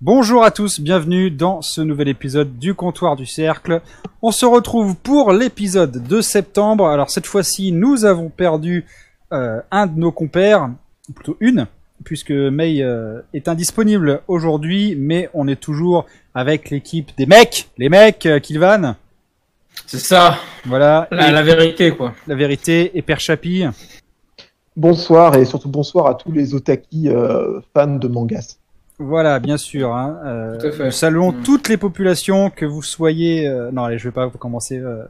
Bonjour à tous, bienvenue dans ce nouvel épisode du comptoir du cercle. On se retrouve pour l'épisode de septembre. Alors cette fois-ci, nous avons perdu euh, un de nos compères, ou plutôt une, puisque May euh, est indisponible aujourd'hui, mais on est toujours avec l'équipe des mecs, les mecs, euh, Kilvan. C'est ça, Voilà, la, et la vérité quoi. la vérité, et Père Chapi. Bonsoir et surtout bonsoir à tous les otaki euh, fans de mangas. Voilà, bien sûr. Hein, euh, Tout à fait. nous saluons Mm. toutes les populations, que vous soyez. euh, Non, allez, je vais pas commencer euh,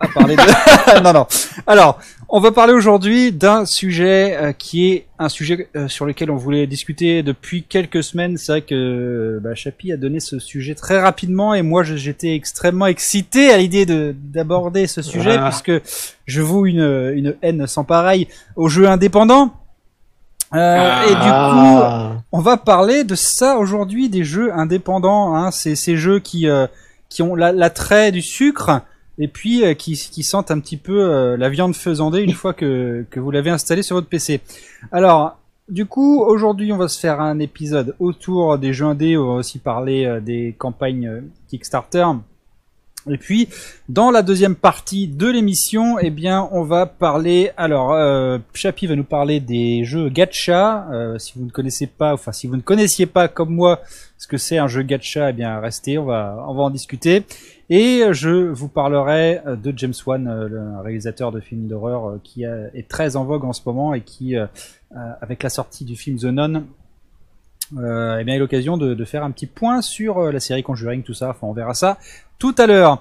à parler de. non, non. Alors, on va parler aujourd'hui d'un sujet euh, qui est un sujet euh, sur lequel on voulait discuter depuis quelques semaines. C'est vrai que bah, Chapi a donné ce sujet très rapidement et moi j'étais extrêmement excité à l'idée de d'aborder ce sujet Ah. puisque je voue une, une haine sans pareil aux jeux indépendants. Euh, et du coup, Ah. on va parler de ça aujourd'hui, des jeux indépendants. Hein, c'est ces jeux qui euh, qui ont la- l'attrait du sucre et puis euh, qui, qui sentent un petit peu euh, la viande faisandée une fois que que vous l'avez installé sur votre PC. Alors, du coup, aujourd'hui, on va se faire un épisode autour des jeux indés. On va aussi parler euh, des campagnes Kickstarter. Et puis, dans la deuxième partie de l'émission, eh bien, on va parler. Alors, euh, Chapi va nous parler des jeux gacha. Euh, si vous ne connaissez pas, enfin, si vous ne connaissiez pas comme moi ce que c'est un jeu gacha, eh bien, restez, on va, on va en discuter. Et je vous parlerai euh, de James Wan, euh, le réalisateur de films d'horreur euh, qui est très en vogue en ce moment et qui, euh, avec la sortie du film The Nun, euh, eh bien, l'occasion de, de faire un petit point sur euh, la série Conjuring, tout ça. Enfin, on verra ça tout à l'heure.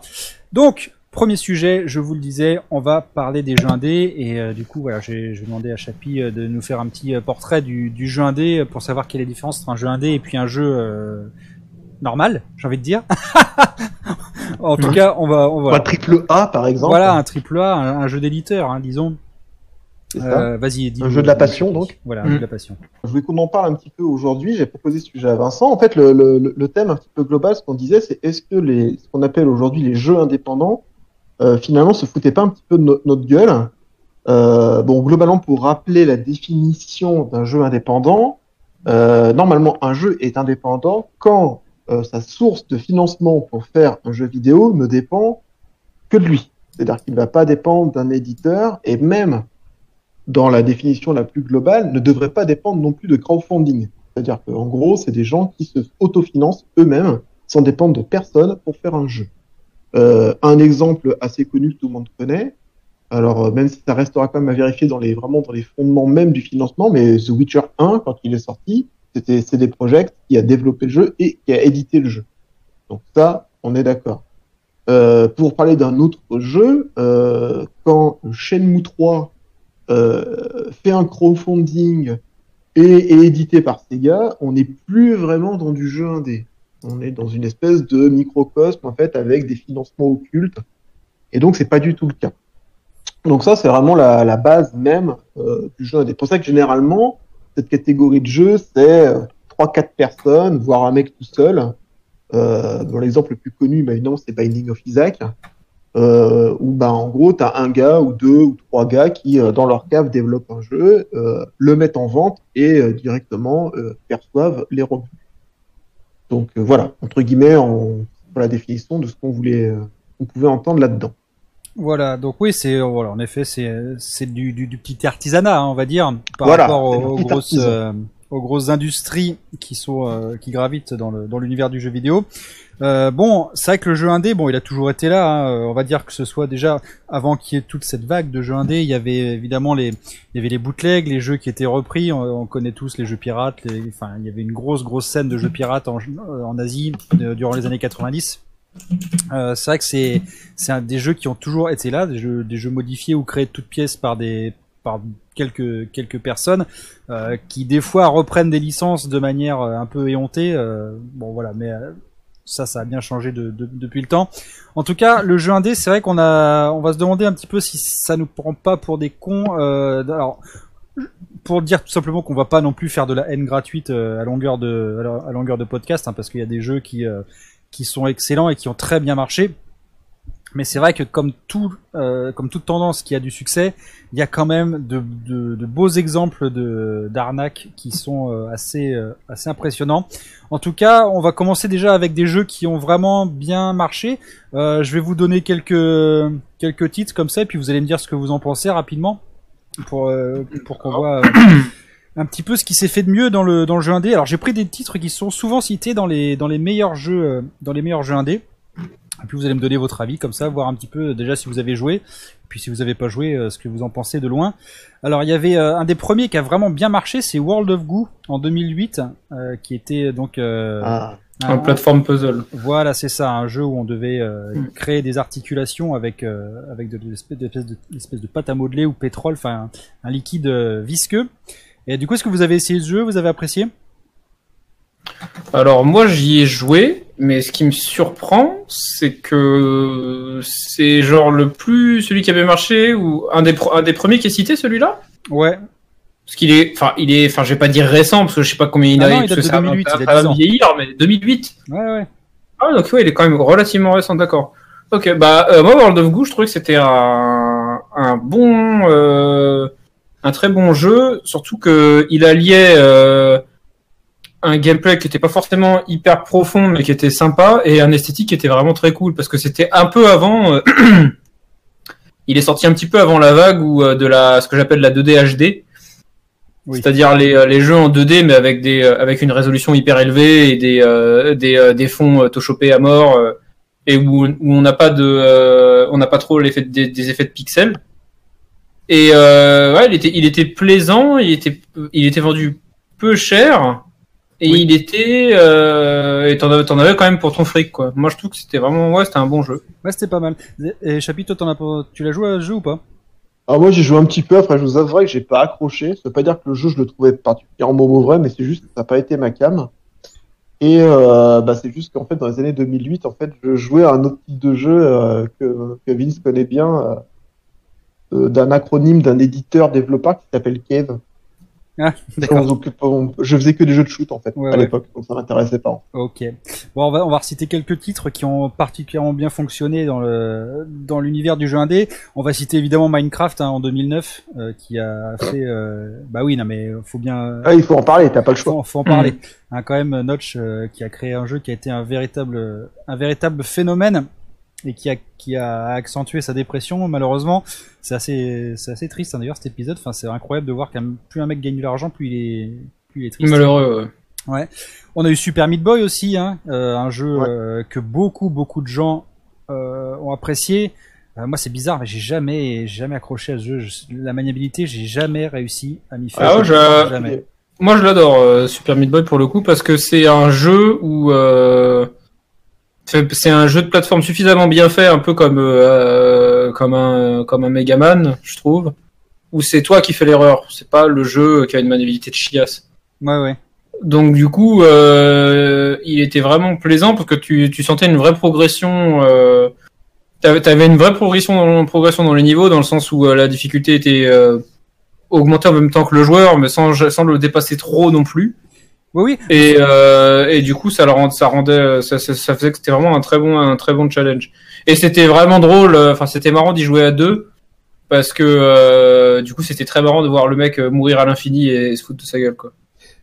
Donc, premier sujet, je vous le disais, on va parler des jeux indés et euh, du coup, voilà, j'ai demandé à Chapi euh, de nous faire un petit portrait du, du jeu indé pour savoir quelle est la différence entre un jeu indé et puis un jeu euh, normal, j'ai envie de dire. en tout Mhm. cas, on va, on va. Un triple A par exemple. Voilà, un triple A, un, un jeu d'éditeur, hein, disons. Euh, Vas-y, dis Un jeu de la passion, donc. Voilà, un Mhm. jeu de la passion. Je voulais qu'on en parle un petit peu aujourd'hui. J'ai proposé ce sujet à Vincent. En fait, le, le, le thème un petit peu global, ce qu'on disait, c'est est-ce que les, ce qu'on appelle aujourd'hui les jeux indépendants, euh, finalement, se foutaient pas un petit peu de no- notre gueule? Euh, Bon, globalement, pour rappeler la définition d'un jeu indépendant, euh, normalement, un jeu est indépendant quand euh, sa source de financement pour faire un jeu vidéo ne dépend que de lui. C'est-à-dire qu'il ne va pas dépendre d'un éditeur et même dans la définition la plus globale, ne devrait pas dépendre non plus de crowdfunding. C'est-à-dire qu'en gros, c'est des gens qui se autofinancent eux-mêmes, sans dépendre de personne pour faire un jeu. Euh, un exemple assez connu que tout le monde connaît, alors euh, même si ça restera quand même à vérifier dans les vraiment dans les fondements même du financement, mais The Witcher 1, quand il est sorti, c'était CD Projekt qui a développé le jeu et qui a édité le jeu. Donc ça, on est d'accord. Euh, pour parler d'un autre jeu, quand Shenmue 3 euh, fait un crowdfunding et édité par Sega, on n'est plus vraiment dans du jeu indé. On est dans une espèce de microcosme en fait avec des financements occultes. Et donc c'est pas du tout le cas. Donc ça c'est vraiment la, base même euh, du jeu indé. C'est pour ça que généralement cette catégorie de jeu c'est euh, trois quatre personnes, voire un mec tout seul. Euh, dans l'exemple le plus connu, évidemment, c'est Binding of Isaac euh, où bah, en gros, tu as un gars ou deux ou trois gars qui, euh, dans leur cave, développent un jeu, euh, le mettent en vente et euh, directement perçoivent les revenus. Donc voilà, entre guillemets, en, pour la définition de ce qu'on voulait, qu'on pouvait entendre là-dedans. Voilà, donc oui, c'est voilà, en effet, c'est du, du, du petit artisanat, hein, on va dire, par Voilà, rapport aux, grosses artisan. Aux grosses industries qui sont euh, qui gravitent dans le dans l'univers du jeu vidéo. Euh, bon, c'est vrai que le jeu indé, bon, il a toujours été là. hein, euh, on va dire que ce soit déjà avant qu'il y ait toute cette vague de jeux indés, il y avait évidemment les il y avait les bootlegs, les jeux qui étaient repris. On, on connaît tous les jeux pirates. Les, enfin, il y avait une grosse grosse scène de jeux pirates en, en Asie euh, durant les années 90. Euh, c'est vrai que c'est c'est un des jeux qui ont toujours été là, des jeux, des jeux modifiés ou créés de toutes pièces par des par quelques personnes euh, qui des fois reprennent des licences de manière euh, un peu éhontée. euh, bon voilà, mais ça, ça a bien changé de, de- depuis le temps. En tout cas, le jeu indé, c'est vrai qu'on a, on va se demander un petit peu si ça nous prend pas pour des cons. Alors, pour dire tout simplement qu'on va pas non plus faire de la haine gratuite à longueur de à podcast, hein, parce qu'il y a des jeux qui sont excellents et qui ont très bien marché. Mais c'est vrai que comme tout, euh, comme toute tendance qui a du succès, il y a quand même de, de, de beaux exemples de d'arnaques qui sont euh, assez euh, assez impressionnants. En tout cas, on va commencer déjà avec des jeux qui ont vraiment bien marché. Euh, je vais vous donner quelques quelques titres comme ça, et puis vous allez me dire ce que vous en pensez rapidement pour euh, pour qu'on voit. un petit peu ce qui s'est fait de mieux dans le dans le jeu indé. Alors j'ai pris des titres qui sont souvent cités dans les dans les meilleurs jeux dans les meilleurs jeux indés. Et puis vous allez me donner votre avis comme ça, voir un petit peu euh, déjà si vous avez joué, puis si vous avez pas joué, euh, ce que vous en pensez de loin. Alors il y avait euh, un des premiers qui a vraiment bien marché, c'est World of Goo en 2008, euh, qui était donc euh, Ah. un- Un plateforme puzzle. voilà, c'est ça, un jeu où on devait euh, Mm. créer des articulations avec euh, avec de l'espèce de, de, pâte à modeler ou pétrole, enfin un, un liquide euh, visqueux. Et du coup, est-ce que vous avez essayé ce jeu? Vous avez apprécié? Alors moi j'y ai joué, mais ce qui me surprend, c'est que c'est genre le plus celui qui avait marché ou un des un des premiers qui est cité celui-là? Ouais, Parce qu'il est, enfin il est, enfin je vais pas dire récent parce que je sais pas combien il Ah a. non, il date de ça va- 2008, ça il a va 10 ans. vieillir, mais 2008. ouais, ouais. Ah donc ouais, il est quand même relativement récent, d'accord. Ok, bah euh, moi World of Goo, je trouvais que c'était un, un bon, euh, un très bon jeu, surtout que il alliait euh, un gameplay qui était pas forcément hyper profond, mais qui était sympa, et un esthétique qui était vraiment très cool, parce que c'était un peu avant. euh, il est sorti un petit peu avant la vague ou euh, de la, ce que j'appelle la 2D HD. Oui. C'est-à-dire les, euh, les jeux en 2D mais avec des avec une résolution hyper élevée et des euh, des, des fonds toshopés à mort et où, où on n'a pas de on n'a pas trop l'effet de- des, des effets de pixels. Et ouais, il était il était plaisant, il était il était vendu peu cher et Oui. il était euh, et t'en avais, t'en avais quand même pour ton fric quoi. Moi je trouve que c'était vraiment ouais, c'était un bon jeu. Ouais, c'était pas mal. Et Chapi, toi, t'en as pas... tu l'as joué à ce jeu ou pas? Alors moi j'ai joué un petit peu, après je vous avouerai que j'ai pas accroché. Ça veut pas dire que le jeu je le trouvais particulièrement mauvais, mais c'est juste que ça n'a pas été ma cam. Et euh, bah, c'est juste qu'en fait dans les années 2008, en fait, je jouais à un autre type de jeu euh, que, que Vince connaît bien, euh, euh, d'un acronyme d'un éditeur développeur qui s'appelle Cave. Ah, on- je faisais que des jeux de shoot en fait Ouais, à ouais. l'époque, donc ça m'intéressait pas. Ok. Bon, on va, on va reciter quelques titres qui ont particulièrement bien fonctionné dans le dans l'univers du jeu indé. On va citer évidemment Minecraft hein, en 2009, euh, qui a fait. euh, Bah oui, non mais faut bien. Ah, il faut en parler, t'as pas le choix. Faut, faut en parler. Hein, quand même, Notch euh, qui a créé un jeu qui a été un véritable, un véritable phénomène et qui a, qui a accentué sa dépression. Malheureusement, c'est assez, c'est assez triste hein, d'ailleurs cet épisode. Enfin, c'est incroyable de voir qu'un plus un mec gagne de l'argent, plus il est, plus il est triste. Malheureux. ouais. On a eu Super Meat Boy aussi, hein, euh, un jeu Ouais. euh, que beaucoup, beaucoup de gens euh, ont apprécié. Euh, moi, c'est bizarre, mais j'ai jamais, jamais accroché à ce jeu. Je- la maniabilité, j'ai jamais réussi à m'y faire. Ah ouais, je- jamais. Moi, je l'adore, euh, Super Meat Boy, pour le coup, parce que c'est un jeu où euh, c'est un jeu de plateforme suffisamment bien fait, un peu comme euh, comme un comme un Megaman, je trouve, où c'est toi qui fais l'erreur. C'est pas le jeu qui a une maniabilité de chiasse. Ouais, ouais. Donc du coup, euh, il était vraiment plaisant parce que tu, tu sentais une vraie progression. Euh, T'avais avais une vraie progression dans, progression dans les niveaux, dans le sens où euh, la difficulté était euh, augmentée en même temps que le joueur, mais sans, sans le dépasser trop non plus. Oui, oui. Et, euh, et du coup, ça, le rend, ça rendait, ça, ça, ça faisait que c'était vraiment un très bon, un très bon challenge. Et c'était vraiment drôle. euh, Enfin, c'était marrant d'y jouer à deux parce que euh, du coup, c'était très marrant de voir le mec euh, mourir à l'infini et se foutre de sa gueule, quoi.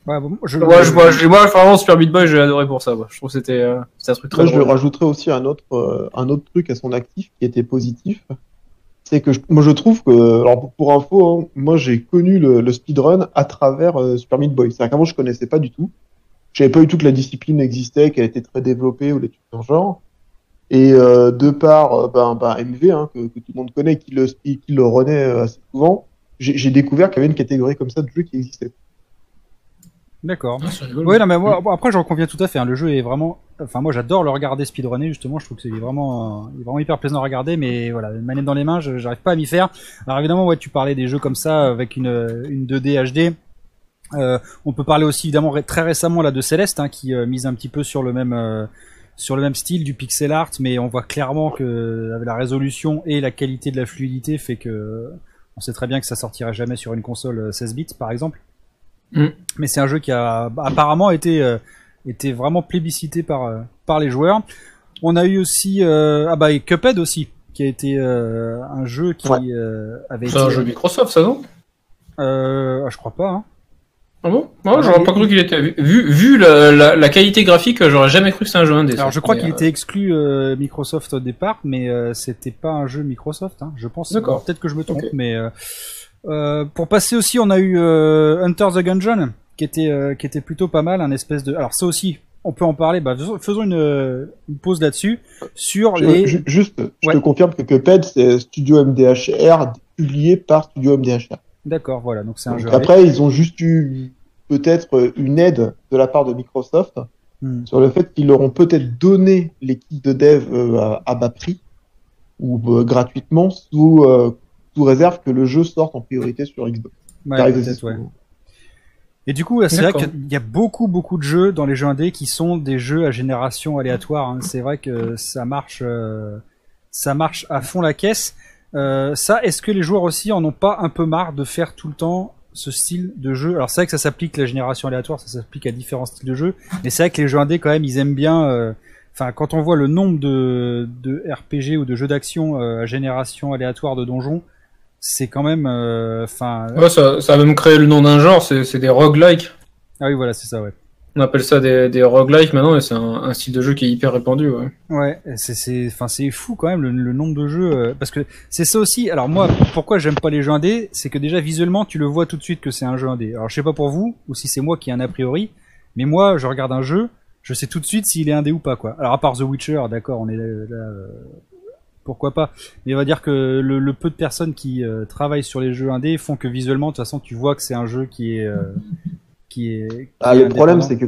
Ouais, bon, je, Moi, je, moi, je- moi, vraiment, Super Meat Boy, j'ai adoré pour ça. moi. Je trouve que c'était euh, c'était un truc très Moi, je lui drôle. rajouterais aussi un autre, euh, un autre truc à son actif qui était positif. C'est que je- moi, je trouve que, alors pour, info, hein, moi, j'ai connu le, speedrun à travers euh, Super Meat Boy. C'est-à-dire qu'avant, je connaissais pas du tout. Je savais pas du tout que la discipline existait, qu'elle était très développée ou des trucs dans genre. Et euh, de par euh, ben, ben, MV, hein, que, tout le monde connaît, qui le, qui le renaît euh, assez souvent, j'ai découvert qu'il y avait une catégorie comme ça de jeux qui existait. D'accord. Oui, non, mais moi, bon, après, j'en conviens tout à fait. hein. Le jeu est vraiment. Enfin, moi, j'adore le regarder speedrunner, justement. Je trouve que c'est vraiment, euh, il est vraiment hyper plaisant à regarder, mais voilà, une manette dans les mains, je- j'arrive pas à m'y faire. Alors, évidemment, ouais, tu parlais des jeux comme ça, avec une, une 2D HD. Euh, on peut parler aussi, évidemment, ré- très récemment, là, de Celeste, hein, qui euh, mise un petit peu sur le même. euh, sur le même style du pixel art, mais on voit clairement que avec la résolution et la qualité de la fluidité fait que on sait très bien que ça sortirait jamais sur une console euh, 16 bits, par exemple. Mm. Mais c'est un jeu qui a apparemment été euh, été vraiment plébiscité par euh, par les joueurs. On a eu aussi euh, ah bah et Cuphead aussi qui a été euh, un jeu qui Ouais. euh, avait C'est été. un jeu Microsoft, ça, non? Euh, ah, je crois pas. Hein. Ah bon? Ah, Moi, j'aurais pas cru qu'il était. Vu, vu la, la, la qualité graphique, j'aurais jamais cru que c'était un jeu indé. Alors je crois qu'il euh, était exclu euh, Microsoft au départ, mais euh, c'était pas un jeu Microsoft. Hein, je pense. D'accord. Peut-être que je me trompe, mais pour passer aussi, on a eu euh, Hunter the Gungeon, qui était euh, qui était plutôt pas mal, un espèce de. Alors ça aussi, on peut en parler. Bah, faisons- une, une pause là-dessus sur Je- les. ju- juste, je Ouais. te confirme que Cuphead, c'est Studio MDHR, publié par Studio MDHR. D'accord, voilà. Donc c'est un Donc jeu. après, ils ont juste eu peut-être une aide de la part de Microsoft Hmm. sur le fait qu'ils leur ont peut-être donné les kits de dev euh, à, à bas prix ou euh, gratuitement sous, euh, sous réserve que le jeu sorte en priorité sur Xbox. Ouais, ouais. Et du coup, c'est vrai qu'il y a beaucoup, beaucoup de jeux dans les jeux indés qui sont des jeux à génération aléatoire. hein. C'est vrai que ça marche, euh, ça marche à fond la caisse. Euh, ça, est-ce que les joueurs aussi en ont pas un peu marre de faire tout le temps ce style de jeu? Alors c'est vrai que ça s'applique la génération aléatoire, ça s'applique à différents styles de jeux, mais c'est vrai que les jeux indés quand même, ils aiment bien. euh, Enfin, quand on voit le nombre de, de RPG ou de jeux d'action euh, à génération aléatoire de donjons, c'est quand même. euh, Enfin, Ouais, ça, ça va même créer le nom d'un genre, c'est des roguelikes. ah oui, voilà, c'est ça, ouais. On appelle ça des, des roguelikes maintenant, et c'est un, un style de jeu qui est hyper répandu. Ouais. Ouais, c'est c'est enfin c'est fou quand même le, le nombre de jeux euh, parce que c'est ça aussi. Alors moi, pourquoi j'aime pas les jeux indés, c'est que déjà visuellement tu le vois tout de suite que c'est un jeu indé. Alors je sais pas pour vous ou si c'est moi qui ai un a priori, mais moi je regarde un jeu, je sais tout de suite s'il est indé ou pas quoi. Alors à part The Witcher, d'accord, on est là, là, euh, pourquoi pas. Mais on va dire que le, le peu de personnes qui euh, travaillent sur les jeux indés font que visuellement de toute façon tu vois que c'est un jeu qui est euh, qui est. qui Ah, est le problème, c'est que,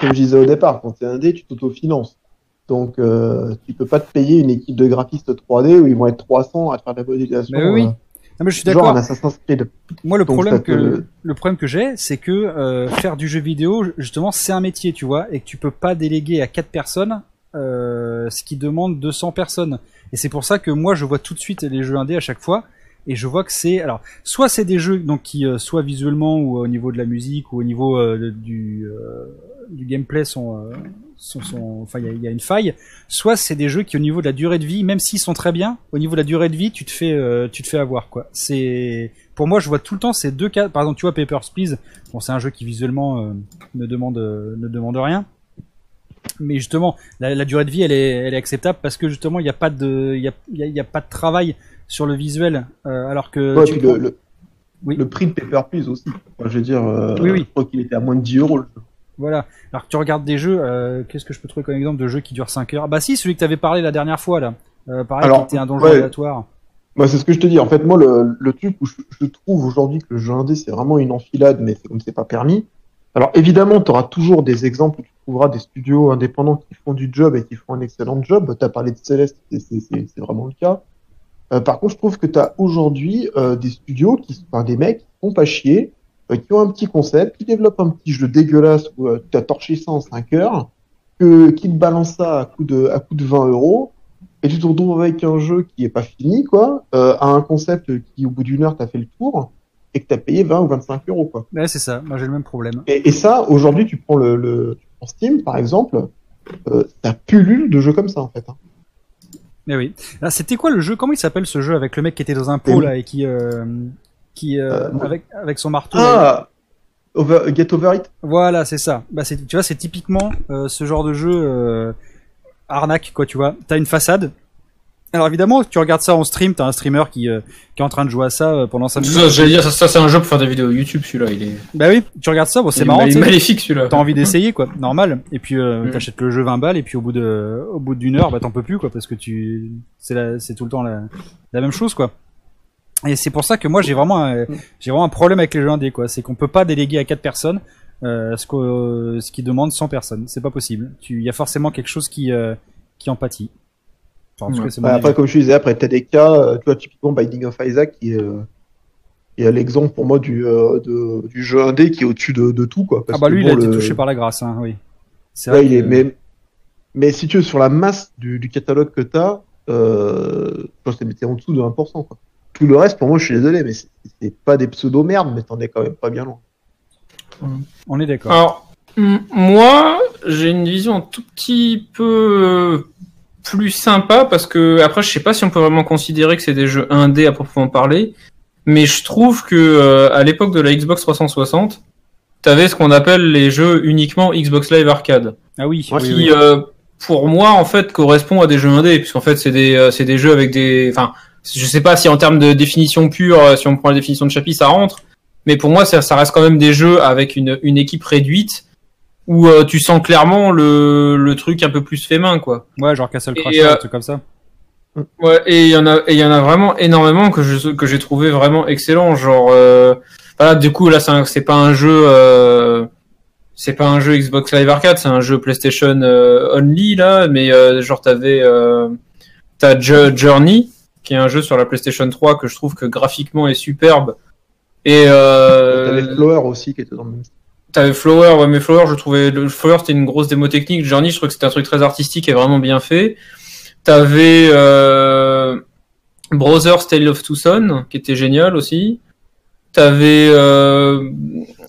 comme je disais au départ, quand tu es indé, tu t'autofinances. Donc, euh, tu peux pas te payer une équipe de graphistes 3D où ils vont être 300 à faire de la modélisation. Mais oui, oui. euh, Non, mais je suis d'accord. Moi, le Donc, problème que le problème que j'ai, c'est que euh, faire du jeu vidéo, justement, c'est un métier, tu vois, et que tu peux pas déléguer à quatre personnes, euh, ce qui demande 200 personnes. Et c'est pour ça que moi, je vois tout de suite les jeux indés à chaque fois, et je vois que c'est alors soit c'est des jeux donc qui euh, soit visuellement ou au niveau de la musique ou au niveau euh, euh, du gameplay sont enfin il y a, une faille, soit c'est des jeux qui au niveau de la durée de vie, même s'ils sont très bien, au niveau de la durée de vie, tu te fais tu te fais avoir quoi. C'est pour moi je vois tout le temps ces deux cas. Par exemple tu vois Papers Please, bon c'est un jeu qui visuellement ne demande ne demande rien. Mais justement, la, la durée de vie, elle est, elle est acceptable parce que justement, il n'y a pas de, il y a, y a- y a pas de travail sur le visuel, euh, alors que Ouais, tu puis prends- le, le, Oui. le prix de Paper Please aussi. Enfin, je veux dire, euh, Oui, oui. je crois qu'il était à moins de 10 euros. le jeu. Voilà. Alors que tu regardes des jeux, euh, qu'est-ce que je peux trouver comme exemple de jeu qui dure 5 heures? Bah si, celui que tu avais parlé la dernière fois là. Pareil, Alors, qui était un donjon ouais. aléatoire. Bah, c'est ce que je te dis. En fait, moi, le, le truc où je, je trouve aujourd'hui que le jeu indé, c'est vraiment une enfilade, mais c'est comme c'est pas permis. Alors, évidemment, tu auras toujours des exemples où tu trouveras des studios indépendants qui font du job et qui font un excellent job. Tu as parlé de Celeste, c'est- vraiment le cas. Euh, par contre, je trouve que tu as aujourd'hui euh, des studios, qui sont enfin, des mecs qui font pas chier, euh, qui ont un petit concept, qui développent un petit jeu dégueulasse où tu as torché ça en 5 heures, que, qui te balance ça à coup de, à coup de 20 euros, et tu te retrouves avec un jeu qui est pas fini, quoi, à un concept qui, au bout d'une heure, t'as fait le tour, et que t'as payé 20 ou 25 euros, quoi. Ouais, c'est ça. Moi, j'ai le même problème. Et, et ça, aujourd'hui, tu prends le, le Steam, par exemple, euh, ça pullule de jeux comme ça, en fait. hein. Mais oui. Là, c'était quoi le jeu? Comment il s'appelle ce jeu avec le mec qui était dans un pot là et qui, euh, qui, euh, Euh, avec, avec son marteau. là, Ah over, Get Over It Voilà, c'est ça. Bah, c'est, tu vois, c'est typiquement ce genre de jeu arnaque, quoi, tu vois. T'as une façade. Alors évidemment, tu regardes ça en stream, t'as un streamer qui, euh, qui est en train de jouer à ça euh, pendant 5 minutes. Ça, j'allais dire, ça, ça, c'est un jeu pour faire des vidéos YouTube, celui-là. Il est, Bah oui, tu regardes ça, bon, c'est il est marrant, tu sais. maléfique, celui-là. T'as envie d'essayer, quoi, normal. Et puis euh, Mm. t'achètes le jeu 20 balles, et puis au bout de, au bout d'une heure, bah t'en peux plus, quoi, parce que tu, c'est la, c'est tout le temps la, la même chose, quoi. Et c'est pour ça que moi j'ai vraiment, un- j'ai vraiment un problème avec les jeux indés, quoi. C'est qu'on peut pas déléguer à quatre personnes euh, ce, que, ce qui demande 100 personnes. C'est pas possible. Tu, il y a forcément quelque chose qui, euh, qui en pâtit. Enfin, en Ouais. cas. Après, comme je disais, après, t'as des cas, euh, tu vois, typiquement Binding of Isaac, qui est, euh, qui est l'exemple pour moi du, euh, de- du jeu indé qui est au-dessus de, de tout, quoi. Ah bah que lui, bon, il a été le- touché par la grâce, hein, oui. C'est Ouais, vrai il est, mais, mais si tu veux, sur la masse du, du catalogue que tu as, euh, je pense que t'es en dessous de 1%. Quoi. Tout le reste, pour moi, je suis désolé, mais c'est pas des pseudo-merdes, mais t'en es quand même pas bien loin. On est d'accord. Alors, moi, j'ai une vision un tout petit peu plus sympas parce que après je sais pas si on peut vraiment considérer que c'est des jeux 1D à proprement parler, mais je trouve que euh, à l'époque de la Xbox 360, t'avais ce qu'on appelle les jeux uniquement Xbox Live Arcade, Ah oui, qui oui. euh, pour moi en fait correspond à des jeux 1D puisqu'en fait c'est des euh, c'est des jeux avec des enfin je sais pas si en termes de définition pure euh, si on prend la définition de chapitre ça rentre mais pour moi ça, ça reste quand même des jeux avec une, une équipe réduite où euh, tu sens clairement le, le truc un peu plus fait main quoi Ouais, genre Castle Et, Crasher, euh, un truc comme ça. Ouais, et il y en a, et il y en a vraiment énormément que je que j'ai trouvé vraiment excellent. Genre, euh, voilà, du coup là, c'est un- c'est pas un jeu, euh, c'est pas un jeu Xbox Live Arcade, c'est un jeu PlayStation euh, only là, mais euh, genre t'avais, euh, t'as Jo- Journey, qui est un jeu sur la PlayStation 3 que je trouve que graphiquement est superbe. Et euh, T'avais Flower aussi qui était dans le même T'avais Flower, ouais, mais Flower, je trouvais, Flower, c'était une grosse démo technique. Journey, je trouvais que c'était un truc très artistique et vraiment bien fait. T'avais, euh, Brothers Tale of Two Sons, qui était génial aussi. T'avais, euh,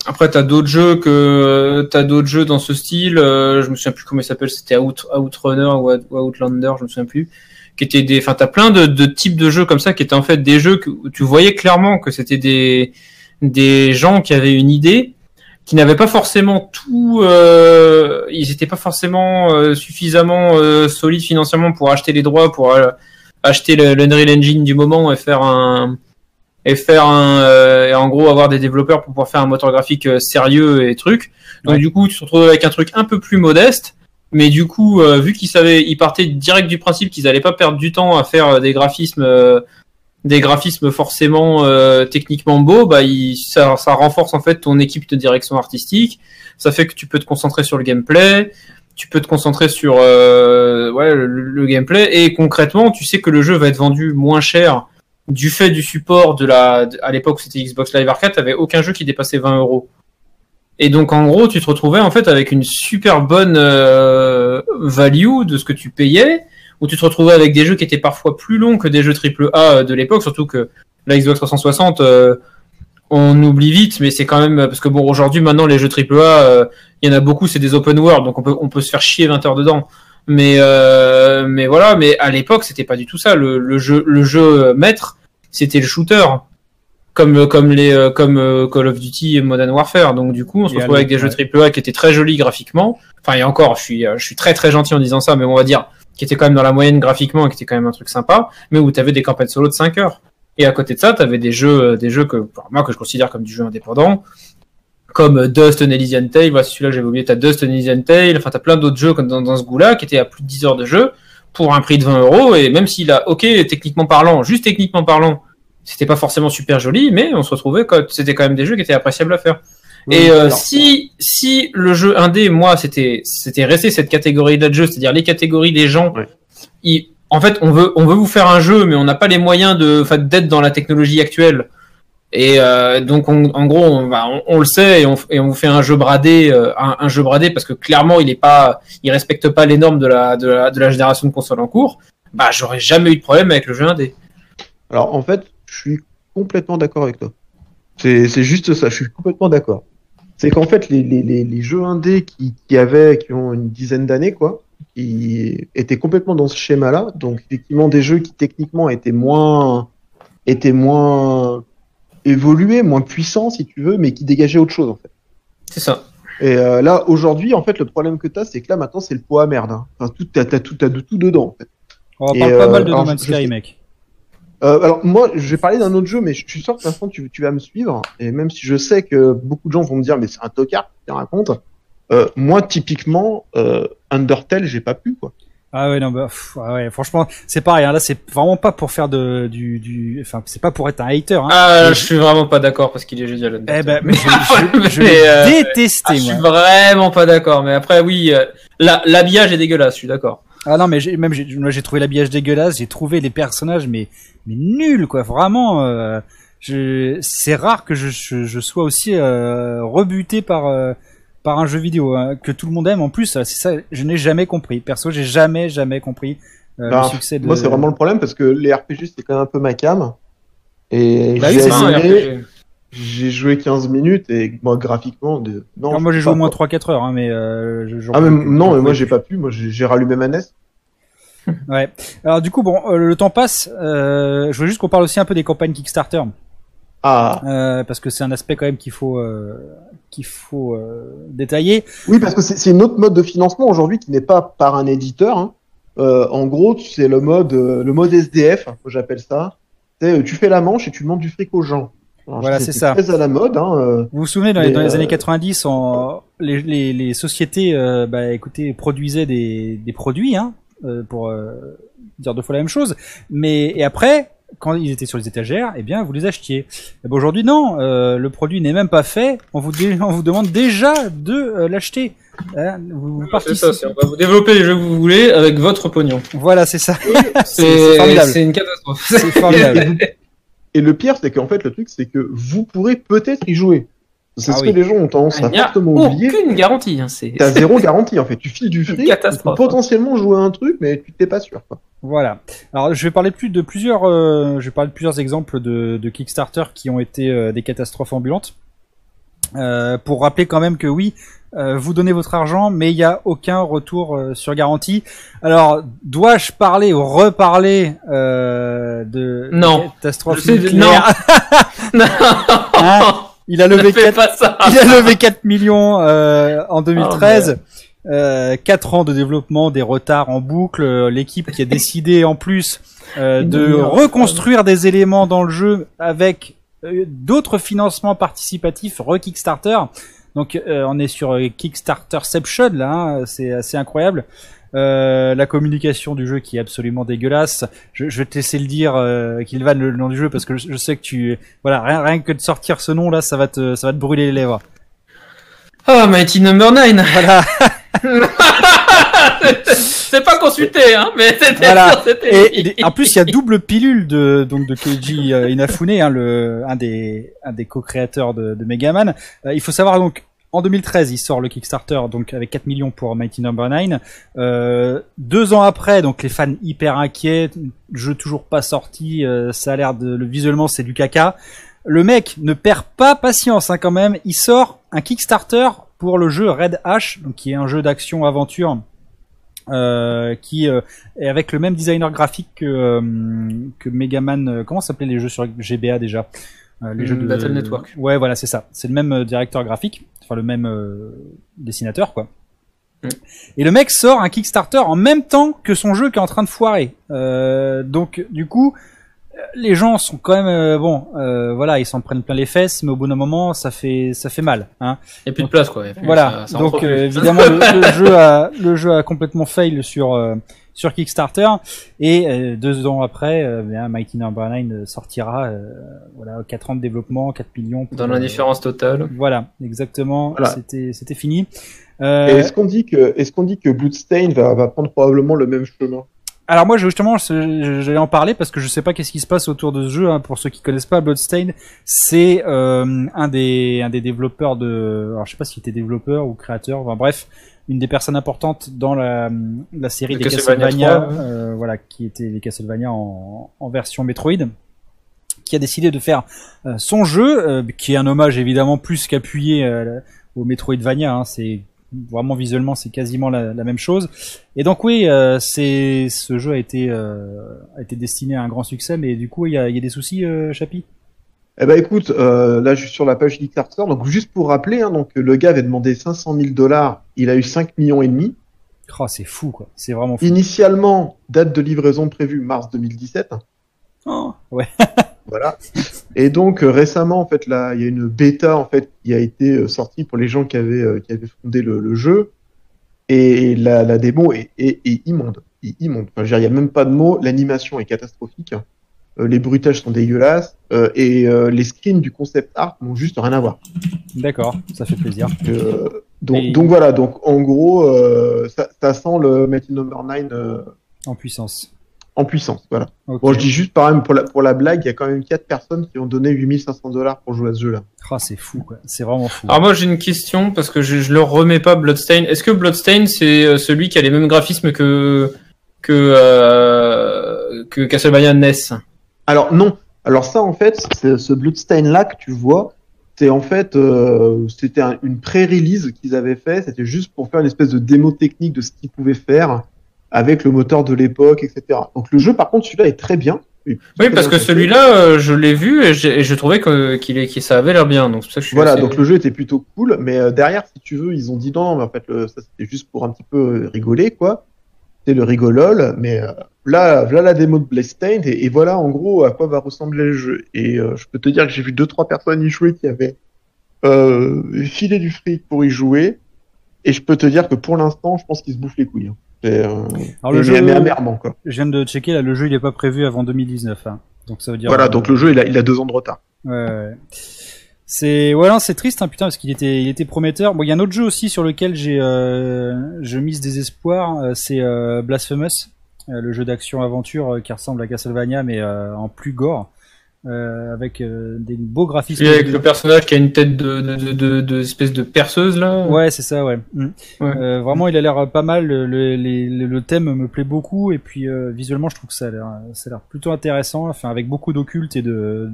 après, t'as d'autres jeux que, t'as d'autres jeux dans ce style, euh, je me souviens plus comment il s'appelle, c'était Out, Outrunner ou Out- ou Outlander, je me souviens plus. Qui étaient des, enfin, t'as plein de, de types de jeux comme ça qui étaient en fait des jeux que tu voyais clairement que c'était des, des gens qui avaient une idée, qui n'avaient pas forcément tout, euh, ils étaient pas forcément euh, suffisamment euh, solides financièrement pour acheter les droits, pour euh, acheter l'Unreal Engine du moment et faire un et faire un euh, et en gros avoir des développeurs pour pouvoir faire un moteur graphique euh, sérieux et truc. Donc Ouais. du coup, tu te retrouves avec un truc un peu plus modeste, mais du coup, vu qu'ils savaient, ils partaient direct du principe qu'ils allaient pas perdre du temps à faire des graphismes euh, des graphismes forcément euh, techniquement beaux, bah il, ça, renforce en fait ton équipe de direction artistique. Ça fait que tu peux te concentrer sur le gameplay, tu peux te concentrer sur euh, le gameplay et concrètement, tu sais que le jeu va être vendu moins cher du fait du support de la. À l'époque, c'était Xbox Live Arcade, t'avais aucun jeu qui dépassait 20 euros. Et donc en gros, tu te retrouvais en fait avec une super bonne euh, value de ce que tu payais où tu te retrouvais avec des jeux qui étaient parfois plus longs que des jeux AAA de l'époque, surtout que la Xbox 360, euh, on oublie vite, mais c'est quand même parce que bon aujourd'hui maintenant les jeux AAA, euh, il y en a beaucoup, c'est des open world, donc on peut on peut se faire chier 20 heures dedans. Mais euh, mais voilà, mais à l'époque c'était pas du tout ça. Le, le jeu le jeu maître, c'était le shooter, comme comme les euh, comme euh, Call of Duty et Modern Warfare. Donc du coup on se Et retrouvait avec des jeux AAA qui étaient très jolis graphiquement. Enfin et encore, je suis euh, je suis très très gentil en disant ça, mais on va dire qui était quand même dans la moyenne graphiquement qui était quand même un truc sympa, mais où tu des campagnes solo de 5 heures. Et à côté de ça, tu avais des jeux, euh, des jeux que, moi, que je considère comme du jeu indépendant, comme euh, Dust and Elysian Tale, voilà, celui-là j'avais oublié, t'as Dust and Elysian Tale, enfin t'as plein d'autres jeux comme dans, dans ce goût-là, qui étaient à plus de 10 heures de jeu, pour un prix de 20 euros, et même s'il a, ok, techniquement parlant, juste techniquement parlant, c'était pas forcément super joli, mais on se retrouvait quand c'était quand même des jeux qui étaient appréciables à faire. Et euh, si si le jeu indé, moi, c'était c'était resté cette catégorie-là de jeu, c'est-à-dire les catégories des gens. Ouais. ils- en fait, on veut on veut vous faire un jeu, mais on n'a pas les moyens de enfin, d'être dans la technologie actuelle. Et euh, donc, on- en gros, on, va- on, on le sait et on, et on vous fait un jeu bradé, euh, un, un jeu bradé parce que clairement, il est pas, il respecte pas les normes de la de la, de la génération de consoles en cours. Bah, j'aurais jamais eu de problème avec le jeu indé. Alors en fait, je suis complètement d'accord avec toi. C'est c'est juste ça, je suis complètement d'accord. C'est qu'en fait, les, les, les, les jeux indés qui, qui avaient, qui ont une dizaine d'années, quoi, qui étaient complètement dans ce schéma-là. Donc effectivement, des jeux qui techniquement étaient moins, étaient moins évolués, moins puissants, si tu veux, mais qui dégageaient autre chose, en fait. C'est ça. Et euh, là, aujourd'hui, en fait, le problème que tu as, c'est que là, maintenant, c'est le poids à merde. Hein. Enfin, tout, t'as, t'as tout, tout dedans, en fait. On Et, parle pas euh, mal de No Man's Sky, mec. Euh, alors moi, je vais parler d'un autre jeu, mais je suis sûr que Vincent, tu, tu vas me suivre. Et même si je sais que beaucoup de gens vont me dire, mais c'est un tocard, tu raconte. Euh, moi, typiquement, euh, Undertale, j'ai pas pu quoi. Ah ouais, non, bah, pff, ah ouais, franchement, c'est pareil. hein, là, c'est vraiment pas pour faire de du, du, enfin, c'est pas pour être un hater. Hein. Ah, Mais je suis vraiment pas d'accord parce qu'il est la Eh ben, mais je, je, je Mais, l'ai euh, détesté, Ah, je suis moi. vraiment pas d'accord. Mais après, oui, euh, la- l'habillage est dégueulasse, je suis d'accord. Ah non, mais j'ai- même j'ai, moi, j'ai trouvé l'habillage dégueulasse. J'ai trouvé les personnages, mais mais nuls, quoi. Vraiment, euh, je, c'est rare que je, je, je sois aussi euh, rebuté par euh, par un jeu vidéo hein, que tout le monde aime. En plus, c'est ça, je n'ai jamais compris. Perso, j'ai jamais jamais compris euh, Bah, le succès de. Moi, c'est vraiment le problème parce que les RPG, c'est quand même un peu ma cam. Et Bah oui, c'est j'ai joué 15 minutes et moi, graphiquement, de... non. Moi, j'ai joué au moins quoi. 3-4 heures, hein, mais euh, je, Ah, mais non, mais moi, j'ai pas pu. Moi, j'ai rallumé ma NES. Ouais. Alors du coup, bon, euh, le temps passe. Euh, je veux juste qu'on parle aussi un peu des campagnes Kickstarter, Ah, parce que c'est un aspect quand même qu'il faut qu'il faut détailler. oui, parce que c'est une autre mode de financement aujourd'hui qui n'est pas par un éditeur. hein. En gros, c'est le mode, le mode SDF, hein, j'appelle ça. C'est, tu fais la manche et tu demandes du fric aux gens. Alors, Voilà, c'est c'est ça. Très à la mode. Hein, euh. Vous vous souvenez dans les, Mais, dans les euh, années 90, en, les, les, les sociétés, euh, bah, écoutez, produisaient des, des produits, hein, euh, pour euh, dire deux fois la même chose. Mais et après, quand ils étaient sur les étagères, eh bien, vous les achetiez. Et ben, aujourd'hui, non, euh, le produit n'est même pas fait. On vous, dé- on vous demande déjà de euh, l'acheter. Hein, vous, vous C'est participez. ça, c'est- on va vous développer les jeux que vous voulez avec votre pognon. Voilà, c'est ça. c'est C'est formidable. c'est une catastrophe. C'est formidable. Et le pire, c'est qu'en fait, le truc, c'est que vous pourrez peut-être y jouer. C'est Ah ce oui. que les gens ont tendance à fortement oublier. aucune garantie. Hein, T'as zéro garantie, en fait. Tu files du fric, tu peux catastrophe. potentiellement jouer à un truc, mais tu t'es pas sûr. Quoi. Voilà. Alors, je vais parler plus de plusieurs, euh, je vais parler de plusieurs exemples de, de Kickstarter qui ont été euh, des catastrophes ambulantes. Euh, pour rappeler quand même que oui, euh, vous donnez votre argent, mais il n'y a aucun retour euh, sur garantie. Alors, dois-je parler ou reparler euh, de Non. catastrophe sais nucléaire? non. Hein? Il a levé ne fais 4 pas ça. il a levé 4 millions euh, en 2013. Euh, 4 ans de développement, des retards en boucle. L'équipe qui a décidé en plus euh, de reconstruire des éléments dans le jeu avec d'autres financements participatifs re-Kickstarter. Donc euh, on est sur euh, Kickstarterception là, hein, c'est assez incroyable. Euh, la communication du jeu qui est absolument dégueulasse. Je, je vais te laisser le dire, euh, Kilvan, le, le nom du jeu, parce que je, je sais que tu, voilà, rien, rien que de sortir ce nom là, ça va te, ça va te brûler les lèvres. Ah, Mighty Number 9. Voilà. c'est pas consulté, hein, mais c'était Voilà. Et, et en plus, il y a double pilule de donc de Keiji euh, Inafune, hein, le un des un des co-créateurs de, de Megaman. Euh, il faut savoir donc en 2013, il sort le Kickstarter donc avec 4 millions pour Mighty Number 9. Euh, deux ans après, donc les fans hyper inquiets, jeu toujours pas sorti, euh, ça a l'air de le visuellement c'est du caca. Le mec ne perd pas patience hein, quand même. Il sort un Kickstarter pour le jeu Red Ash, donc qui est un jeu d'action aventure euh, qui euh, est avec le même designer graphique que euh, que Megaman. euh, comment s'appelaient les jeux sur GBA déjà Euh, Les Hmm, jeux de Battle Network. Ouais, voilà, c'est ça. C'est le même directeur graphique, enfin le même euh, dessinateur, quoi. Mm. Et le mec sort un Kickstarter en même temps que son jeu qui est en train de foirer. Euh, donc, du coup, les gens sont quand même euh, bon. euh, voilà, ils s'en prennent plein les fesses, mais au bout d'un moment, ça fait ça fait mal. Hein. Il n'y a plus de place, quoi. Voilà. Ça- ça Donc euh, évidemment le, le jeu a le jeu a complètement fail sur euh, sur Kickstarter et euh, deux ans après, euh, bien, Mighty Number 9 sortira. euh, voilà, 4 ans de développement, 4 millions. pour, Dans l'indifférence totale. Voilà, exactement. Voilà. C'était c'était fini. Et Euh, est-ce qu'on dit que, est-ce qu'on dit que Bloodstain va, va prendre probablement le même chemin? Alors moi justement j'allais en parler parce que je sais pas qu'est-ce qui se passe autour de ce jeu. hein. Pour ceux qui connaissent pas Bloodstained, c'est euh, un des un des développeurs de. Alors je sais pas s'il était développeur ou créateur. Enfin bref, une des personnes importantes dans la la série Le des Castlevania Castlevania, 3, ouais. euh, voilà, qui étaient les Castlevania en, en version Metroid, qui a décidé de faire euh, son jeu, euh, qui est un hommage évidemment plus qu'appuyé euh, au Metroidvania. Hein, c'est vraiment visuellement c'est quasiment la, la même chose. Et donc oui, euh, c'est ce jeu a été euh, a été destiné à un grand succès, mais du coup il y a, il y a des soucis, euh, Chapi? Eh ben écoute, euh, là je suis sur la page Kickstarter, donc juste pour rappeler, hein, donc le gars avait demandé 500 000 dollars, il a eu 5 millions et demi. Oh, c'est fou quoi, c'est vraiment fou. Initialement, date de livraison prévue mars 2017. Oh, ouais. Voilà. Et donc euh, récemment, en fait, là, il y a une bêta en fait qui a été euh, sortie pour les gens qui avaient euh, qui avaient fondé le, le jeu. Et la, la démo est, est, est immonde, est immonde. Enfin, je veux dire, il y a même pas de mots. L'animation est catastrophique. Euh, les bruitages sont dégueulasses euh, et euh, les screens du concept art n'ont juste rien à voir. D'accord, ça fait plaisir. Donc, Et- donc voilà. Donc en gros, ça, ça sent le Mighty Number 9 euh, En puissance. En puissance. Voilà. Bon, je dis juste par même pour la, pour la blague, il y a quand même quatre personnes qui ont donné 8500 dollars pour jouer à ce jeu-là. Oh, c'est fou quoi, c'est vraiment fou. Alors moi j'ai une question parce que je, je le remets pas Bloodstain. Est-ce que Bloodstain c'est euh, celui qui a les mêmes graphismes que que euh, que Castlevania NES Alors non. Alors ça en fait, c'est ce Bloodstain là que tu vois, c'est en fait euh, c'était un- une pré-release qu'ils avaient fait. C'était juste pour faire une espèce de démo technique de ce qu'ils pouvaient faire. Avec le moteur de l'époque, etc. Donc le jeu, par contre, celui-là est très bien. Oui, parce que celui-là, euh, je l'ai vu et, je trouvais que, qu'il est, ça avait l'air bien. Donc, ça je voilà, donc le jeu était plutôt cool, mais euh, derrière, si tu veux, ils ont dit non, mais en fait, le, ça c'était juste pour un petit peu rigoler, quoi. C'est le rigolol, mais euh, là, voilà la démo de Bloodstained et, et, voilà en gros à quoi va ressembler le jeu. Et je peux te dire que j'ai vu deux trois personnes y jouer qui avaient filé du fric pour y jouer, et je peux te dire que pour l'instant, je pense qu'ils se bouffent les couilles. Hein. Euh, Alors le jeu, quoi. Je viens de checker là, le jeu il est pas prévu avant 2019. Hein. Donc ça veut dire. Voilà, euh, donc le jeu il a, il a deux ans de retard. Ouais. C'est ouais c'est triste hein, putain parce qu'il était il était prometteur. Bon il y a un autre jeu aussi sur lequel j'ai euh, je mise des espoirs, c'est euh, Blasphemous, le jeu d'action aventure qui ressemble à Castlevania mais en plus gore. Euh, avec euh, des beaux graphismes. Et avec le personnage qui a une tête de, de, de, de, espèce de perceuse là. Ouais, c'est ça, ouais. Mm. Euh, vraiment, il a l'air pas mal. Le, le, le, thème me plaît beaucoup et puis visuellement, je trouve que ça a l'air, ça a l'air plutôt intéressant. Enfin, avec beaucoup d'occulte et de,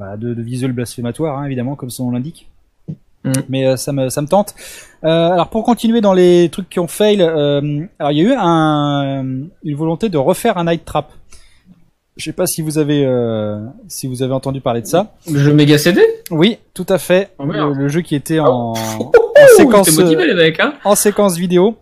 bah, de, de visuel blasphématoire, hein, évidemment, comme son nom l'indique. Mm. Mais ça me ça me tente. alors pour continuer dans les trucs qui ont fail, alors il y a eu un, une volonté de refaire un Night Trap. Je sais pas si vous avez euh, si vous avez entendu parler de ça. Le jeu Mega CD Oui, tout à fait. Oh, le, jeu qui était en, oh. séquence motivé, les mecs, hein en séquence vidéo.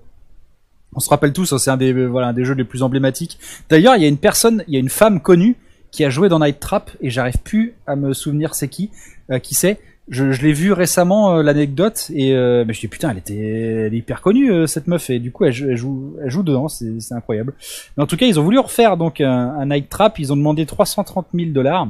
On se rappelle tous, hein, c'est un des voilà un des jeux les plus emblématiques. D'ailleurs, il y a une personne, il y a une femme connue qui a joué dans Night Trap et j'arrive plus à me souvenir c'est qui, euh, qui c'est je, l'ai vu récemment euh, l'anecdote et euh, mais je dis putain elle était hyper connue euh, cette meuf et du coup elle, joue elle dedans c'est incroyable. Mais en tout cas ils ont voulu refaire donc un, night trap ils ont demandé 330 000 dollars.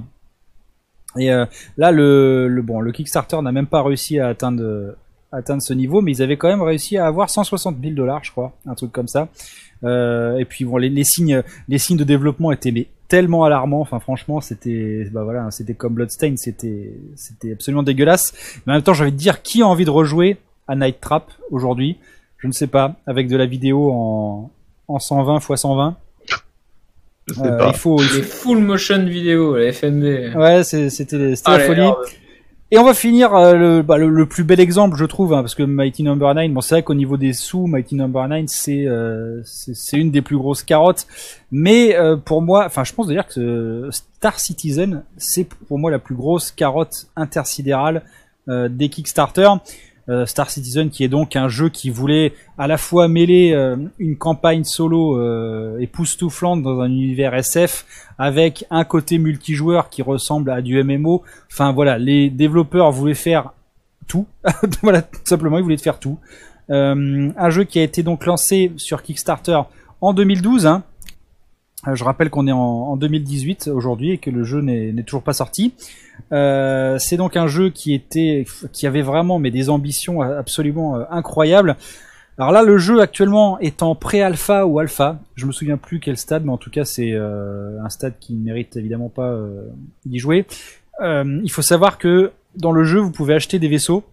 Et euh, là le, bon le Kickstarter n'a même pas réussi à atteindre ce niveau mais ils avaient quand même réussi à avoir 160 000 dollars je crois un truc comme ça. Et puis bon les, les signes les signes de développement étaient mais tellement alarmant. Enfin, franchement, c'était, bah voilà, c'était comme Bloodstain, c'était, c'était absolument dégueulasse. Mais en même temps, j'ai envie de dire, qui a envie de rejouer à Night Trap aujourd'hui? Je ne sais pas, avec de la vidéo en, en 120 x 120. Euh, il faut, il full motion vidéo, la FMV. Ouais, c'était, c'était la folie. Et on va finir euh, bah, le, le, plus bel exemple, je trouve, hein, parce que Mighty Number no. 9, bon, c'est vrai qu'au niveau des sous, Mighty Number no. 9, euh, c'est une des plus grosses carottes. Mais euh, pour moi, enfin, je pense d'ailleurs que Star Citizen, c'est pour moi la plus grosse carotte intersidérale des Kickstarter. Euh, Star Citizen qui est donc un jeu qui voulait à la fois mêler euh, une campagne solo euh, époustouflante dans un univers SF avec un côté multijoueur qui ressemble à du MMO. Enfin voilà, les développeurs voulaient faire tout. voilà, tout simplement, ils voulaient faire tout. un jeu qui a été donc lancé sur Kickstarter en 2012. Hein. Euh, je rappelle qu'on est en, 2018 aujourd'hui et que le jeu n'est toujours pas sorti. Euh, c'est donc un jeu qui était, qui avait vraiment mais des ambitions absolument euh, incroyables. Alors là, le jeu actuellement est en pré-alpha ou alpha. Je me souviens plus quel stade, mais en tout cas c'est un stade qui ne mérite évidemment pas d'y jouer. il faut savoir que dans le jeu, vous pouvez acheter des vaisseaux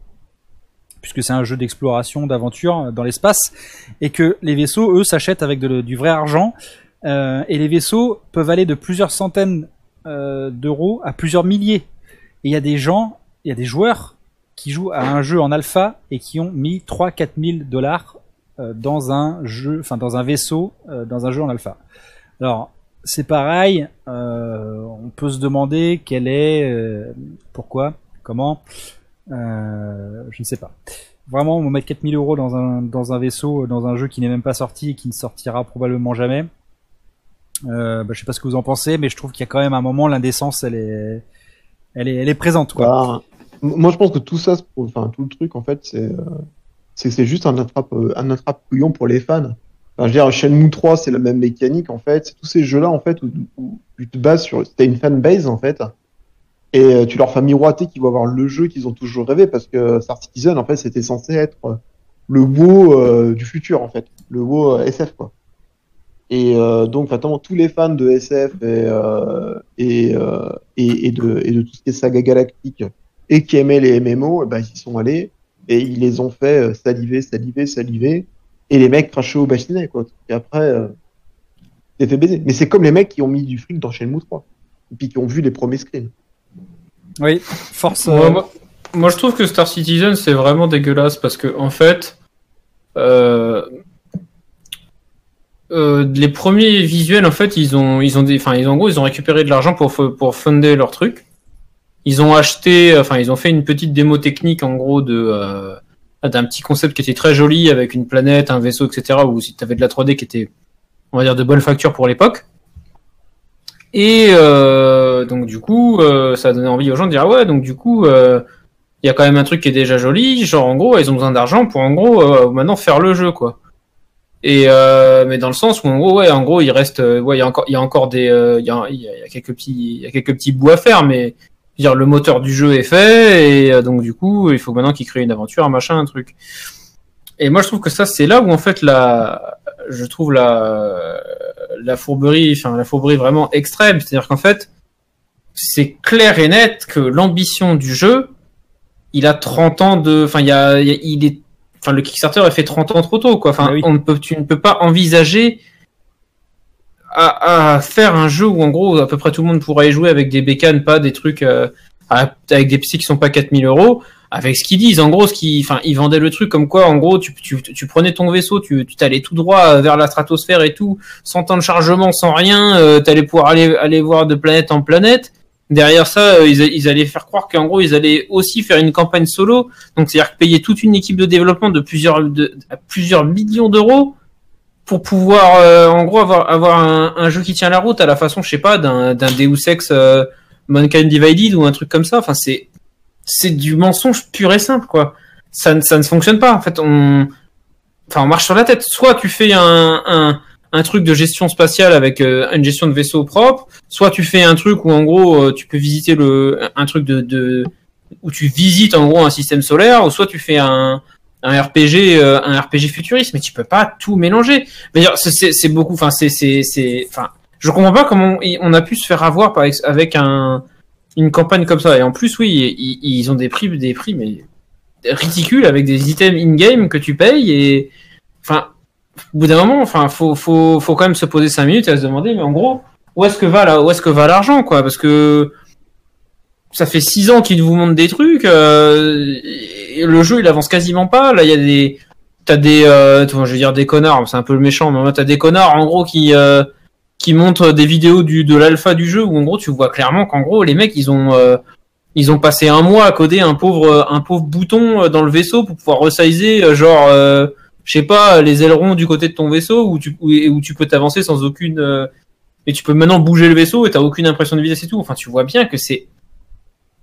puisque c'est un jeu d'exploration, d'aventure dans l'espace, et que les vaisseaux, eux, s'achètent avec du vrai argent. Euh, et les vaisseaux peuvent aller de plusieurs centaines euh, d'euros à plusieurs milliers. Et il y a des gens, il y a des joueurs qui jouent à un jeu en alpha et qui ont mis 3-4 000 dollars euh, dans un jeu, enfin dans un vaisseau, dans un jeu en alpha. Alors c'est pareil, on peut se demander quel est, pourquoi, comment, je ne sais pas. Vraiment, on va mettre 4000 euros dans un, dans un vaisseau, dans un jeu qui n'est même pas sorti et qui ne sortira probablement jamais. Euh, bah, je sais pas ce que vous en pensez, mais je trouve qu'il y a quand même un moment l'indécence, elle est, elle est, elle est présente. Bah, moi, je pense que tout ça, enfin tout le truc en fait, c'est, euh, c'est, juste un attrape, euh, un attrape couillon pour les fans. Enfin, je veux dire, Shenmue 3, c'est la même mécanique en fait. Tous ces jeux-là en fait où, tu te bases sur, t'as une fanbase en fait, et euh, tu leur fais miroiter qu'ils vont avoir le jeu qu'ils ont toujours rêvé parce que Star Citizen en fait c'était censé être le WoW du futur en fait, le WoW SF quoi. Et euh, donc, notamment tous les fans de SF et, euh, et, euh, et, et, de, et de tout ce qui est saga galactique et qui aimaient les MMO, eh ben, ils y sont allés et ils les ont fait euh, saliver, saliver, saliver. Et les mecs crachaient au bachinet, quoi. Et après, euh, c'est fait baiser. Mais c'est comme les mecs qui ont mis du fric dans Shenmue 3. Et puis qui ont vu les premiers screens. Oui, force. Moi, moi, moi, je trouve que Star Citizen, c'est vraiment dégueulasse parce que, en fait, euh, euh, les premiers visuels, en fait, ils ont, ils ont des, enfin, ils ont, en gros, ils ont récupéré de l'argent pour, pour fonder leur truc. Ils ont acheté, enfin, ils ont fait une petite démo technique, en gros, de, euh, d'un petit concept qui était très joli avec une planète, un vaisseau, etc. Où si t'avais de la 3D qui était, on va dire, de bonne facture pour l'époque. Et euh, donc du coup, euh, ça a donné envie aux gens de dire ah ouais, donc du coup, euh, il y a quand même un truc qui est déjà joli. Genre en gros, ils ont besoin d'argent pour en gros euh, maintenant faire le jeu quoi. Et euh, mais dans le sens où en gros ouais, en gros il reste, euh, ouais, il y a encore, des, euh, il y, a, quelques petits, il y a quelques petits bouts à faire, mais dire le moteur du jeu est fait et euh, donc du coup il faut maintenant qu'ils créent une aventure, un machin, un truc. Et moi je trouve que ça c'est là où en fait la, je trouve la, la fourberie, enfin la fourberie vraiment extrême, c'est-à-dire qu'en fait c'est clair et net que l'ambition du jeu, il a 30 ans de, enfin il y a- il est, enfin le Kickstarter a fait 30 ans trop tôt quoi. Enfin Ah oui. on ne peut, tu ne peux pas envisager à, à faire un jeu où en gros à peu près tout le monde pourra y jouer avec des bécanes, pas des trucs euh, avec des psys qui sont pas 4000 euros. Avec ce qu'ils disent, en gros, ce qui, enfin, ils vendaient le truc comme quoi, en gros, tu, tu, tu prenais ton vaisseau, tu, tu t'allais tout droit vers la stratosphère et tout, sans temps de chargement, sans rien, euh, t'allais pouvoir aller, aller voir de planète en planète. Derrière ça, euh, ils, ils allaient faire croire qu'en gros, ils allaient aussi faire une campagne solo. Donc, c'est-à-dire payer toute une équipe de développement de plusieurs, de, plusieurs millions d'euros pour pouvoir, euh, en gros, avoir, avoir un, un jeu qui tient la route à la façon, je sais pas, d'un, Deus Ex euh, Mankind Divided ou un truc comme ça. Enfin, c'est, c'est du mensonge pur et simple, quoi. Ça, ne- ça ne fonctionne pas. En fait, on, enfin, on marche sur la tête. Soit tu fais un, un, un truc de gestion spatiale avec euh, une gestion de vaisseau propre, soit tu fais un truc où en gros euh, tu peux visiter le, un truc de, où tu visites en gros un système solaire, ou soit tu fais un, un RPG, euh, un RPG futuriste, mais tu peux pas tout mélanger. C'est- beaucoup, enfin, c'est, c'est, enfin, je comprends pas comment on- a pu se faire avoir par, avec un, une campagne comme ça. Et en plus, oui, ils, ils ont des prix, des prix, mais ridicules avec des items in-game que tu payes et, enfin, au bout d'un moment, enfin, faut, faut, faut quand même se poser cinq minutes et se demander, mais en gros, où est-ce que va là, où est-ce que va l'argent, quoi, parce que ça fait six ans qu'ils vous montrent des trucs, euh, et le jeu il avance quasiment pas. Là, il y a des, t'as des, euh, je vais dire des connards, c'est un peu le méchant, mais t'as des connards en gros qui, euh, qui montrent des vidéos du de l'alpha du jeu où en gros tu vois clairement qu'en gros les mecs ils ont euh, ils ont passé un mois à coder un pauvre un pauvre bouton euh, dans le vaisseau pour pouvoir resizer euh, genre je sais pas les ailerons du côté de ton vaisseau où tu où, où tu peux t'avancer sans aucune euh, et tu peux maintenant bouger le vaisseau et t'as aucune impression de vitesse et tout. Enfin tu vois bien que c'est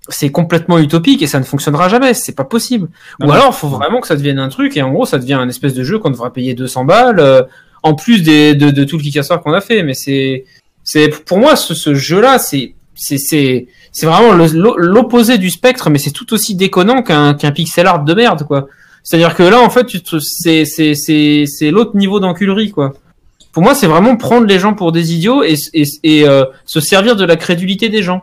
c'est complètement utopique et ça ne fonctionnera jamais. C'est pas possible. Ou alors faut vraiment que ça devienne un truc et en gros ça devient un espèce de jeu qu'on devra payer 200 balles euh, en plus des, de, de tout le Kickstarter qu'on a fait. Mais c'est c'est pour moi ce, ce jeu là c'est c'est c'est c'est vraiment l'opposé du spectre mais c'est tout aussi déconnant qu'un qu'un pixel art de merde quoi c'est-à-dire que là en fait c'est l'autre niveau d'enculerie quoi pour moi c'est vraiment prendre les gens pour des idiots et et, et euh, se servir de la crédulité des gens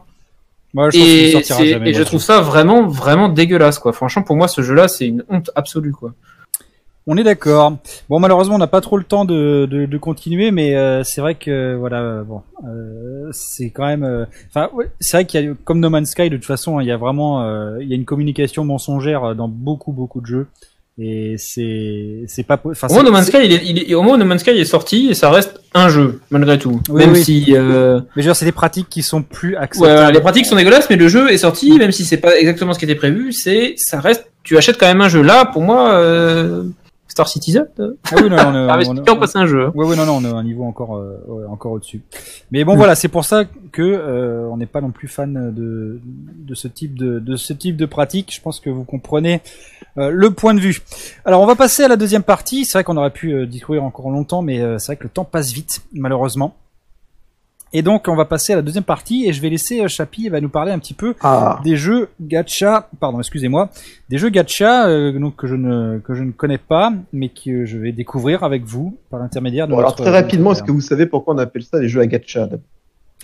Moi, je et, jamais, je trouve ça vraiment, vraiment dégueulasse, quoi. Franchement, pour moi, ce jeu-là, c'est une honte absolue, quoi. On est d'accord. Bon, malheureusement, on n'a pas trop le temps de, de, de continuer, mais euh, c'est vrai que voilà, bon, euh, c'est quand même. euh, Enfin, ouais, c'est vrai qu'il y a, comme No Man's Sky, de toute façon, il y a vraiment, il y a une communication mensongère dans beaucoup, beaucoup de jeux, et c'est, c'est pas. Enfin, Au moins, No Man's Sky, il est, il est- au moins, No Man's Sky est sorti et ça reste un jeu, malgré tout. Oui, même oui. si, euh, Mais je veux dire, c'est des pratiques qui sont plus ouais, acceptables. les pratiques sont dégueulasses, mais le jeu est sorti, même si c'est pas exactement ce qui était prévu, c'est, ça reste, tu achètes quand même un jeu. Là, pour moi, euh, Star Citizen, euh, Ah oui, non, non, on, c'est un jeu. Non, non, on un niveau encore, euh, ouais, encore au-dessus. Mais bon, voilà, c'est pour ça que euh, on n'est pas non plus fan de, de ce type de, de ce type de pratique. Je pense que vous comprenez euh, le point de vue. Alors, on va passer à la deuxième partie. C'est vrai qu'on aurait pu discourir encore longtemps, mais c'est vrai que le temps passe vite, malheureusement. Et donc, on va passer à la deuxième partie, et je vais laisser euh, Chapi, il va nous parler un petit peu Ah, des jeux gacha, pardon, excusez-moi, des jeux gacha euh, donc que je ne que je ne connais pas, mais que je vais découvrir avec vous par l'intermédiaire de bon, alors très rapidement, est-ce que vous savez pourquoi on appelle ça les jeux à gacha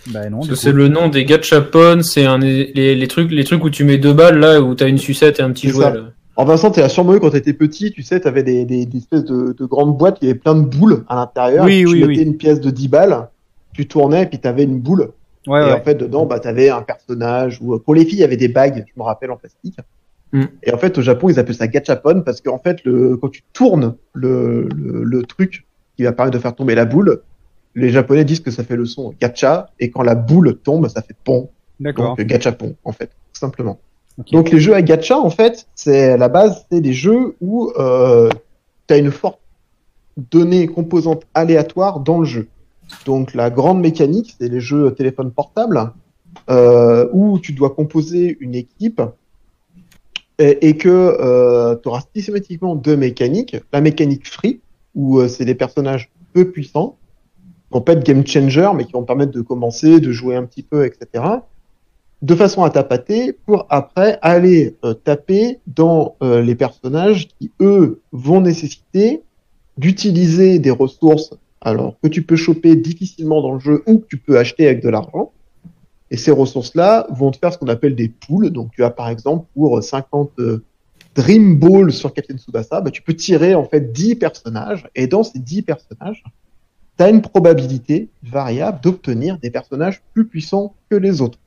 bah non, Parce que c'est le nom des gachapon, c'est un, les, les trucs, les trucs où tu mets deux balles, là, où t'as une sucette et un petit jouet, là. Alors Vincent, t'es sûrement eu quand t'étais petit, tu sais, t'avais des, des, des espèces de, de grandes boîtes, il y avait plein de boules à l'intérieur. Oui, et tu oui, mettais oui. une pièce de 10 balles, tu tournais et puis t'avais une boule. Ouais, et ouais. en fait, dedans, bah, t'avais un personnage, ou pour les filles, il y avait des bagues, je me rappelle, en plastique. Mm. Et en fait, au Japon, ils appellent ça gachapon parce qu'en fait, le, quand tu tournes le, le, le truc, qui va permettre de faire tomber la boule. Les Japonais disent que ça fait le son gacha, et quand la boule tombe, ça fait pont. D'accord. Donc gachapon, en fait, tout simplement. Donc les jeux à gacha, en fait, c'est à la base, c'est des jeux où euh, tu as une forte donnée composante aléatoire dans le jeu. Donc la grande mécanique, c'est les jeux téléphone portable, euh, où tu dois composer une équipe et, que euh, tu auras systématiquement deux mécaniques. La mécanique free, où euh, c'est des personnages peu puissants, qui vont pas être game changer, mais qui vont permettre de commencer, de jouer un petit peu, etc de façon à tapater pour après aller taper dans les personnages qui eux vont nécessiter d'utiliser des ressources alors que tu peux choper difficilement dans le jeu ou que tu peux acheter avec de l'argent. Et ces ressources-là vont te faire ce qu'on appelle des poules. Donc tu as par exemple pour 50 euh, Dream Balls sur Captain Tsubasa, bah, tu peux tirer en fait 10 personnages et dans ces 10 personnages, tu as une probabilité variable d'obtenir des personnages plus puissants que les autres.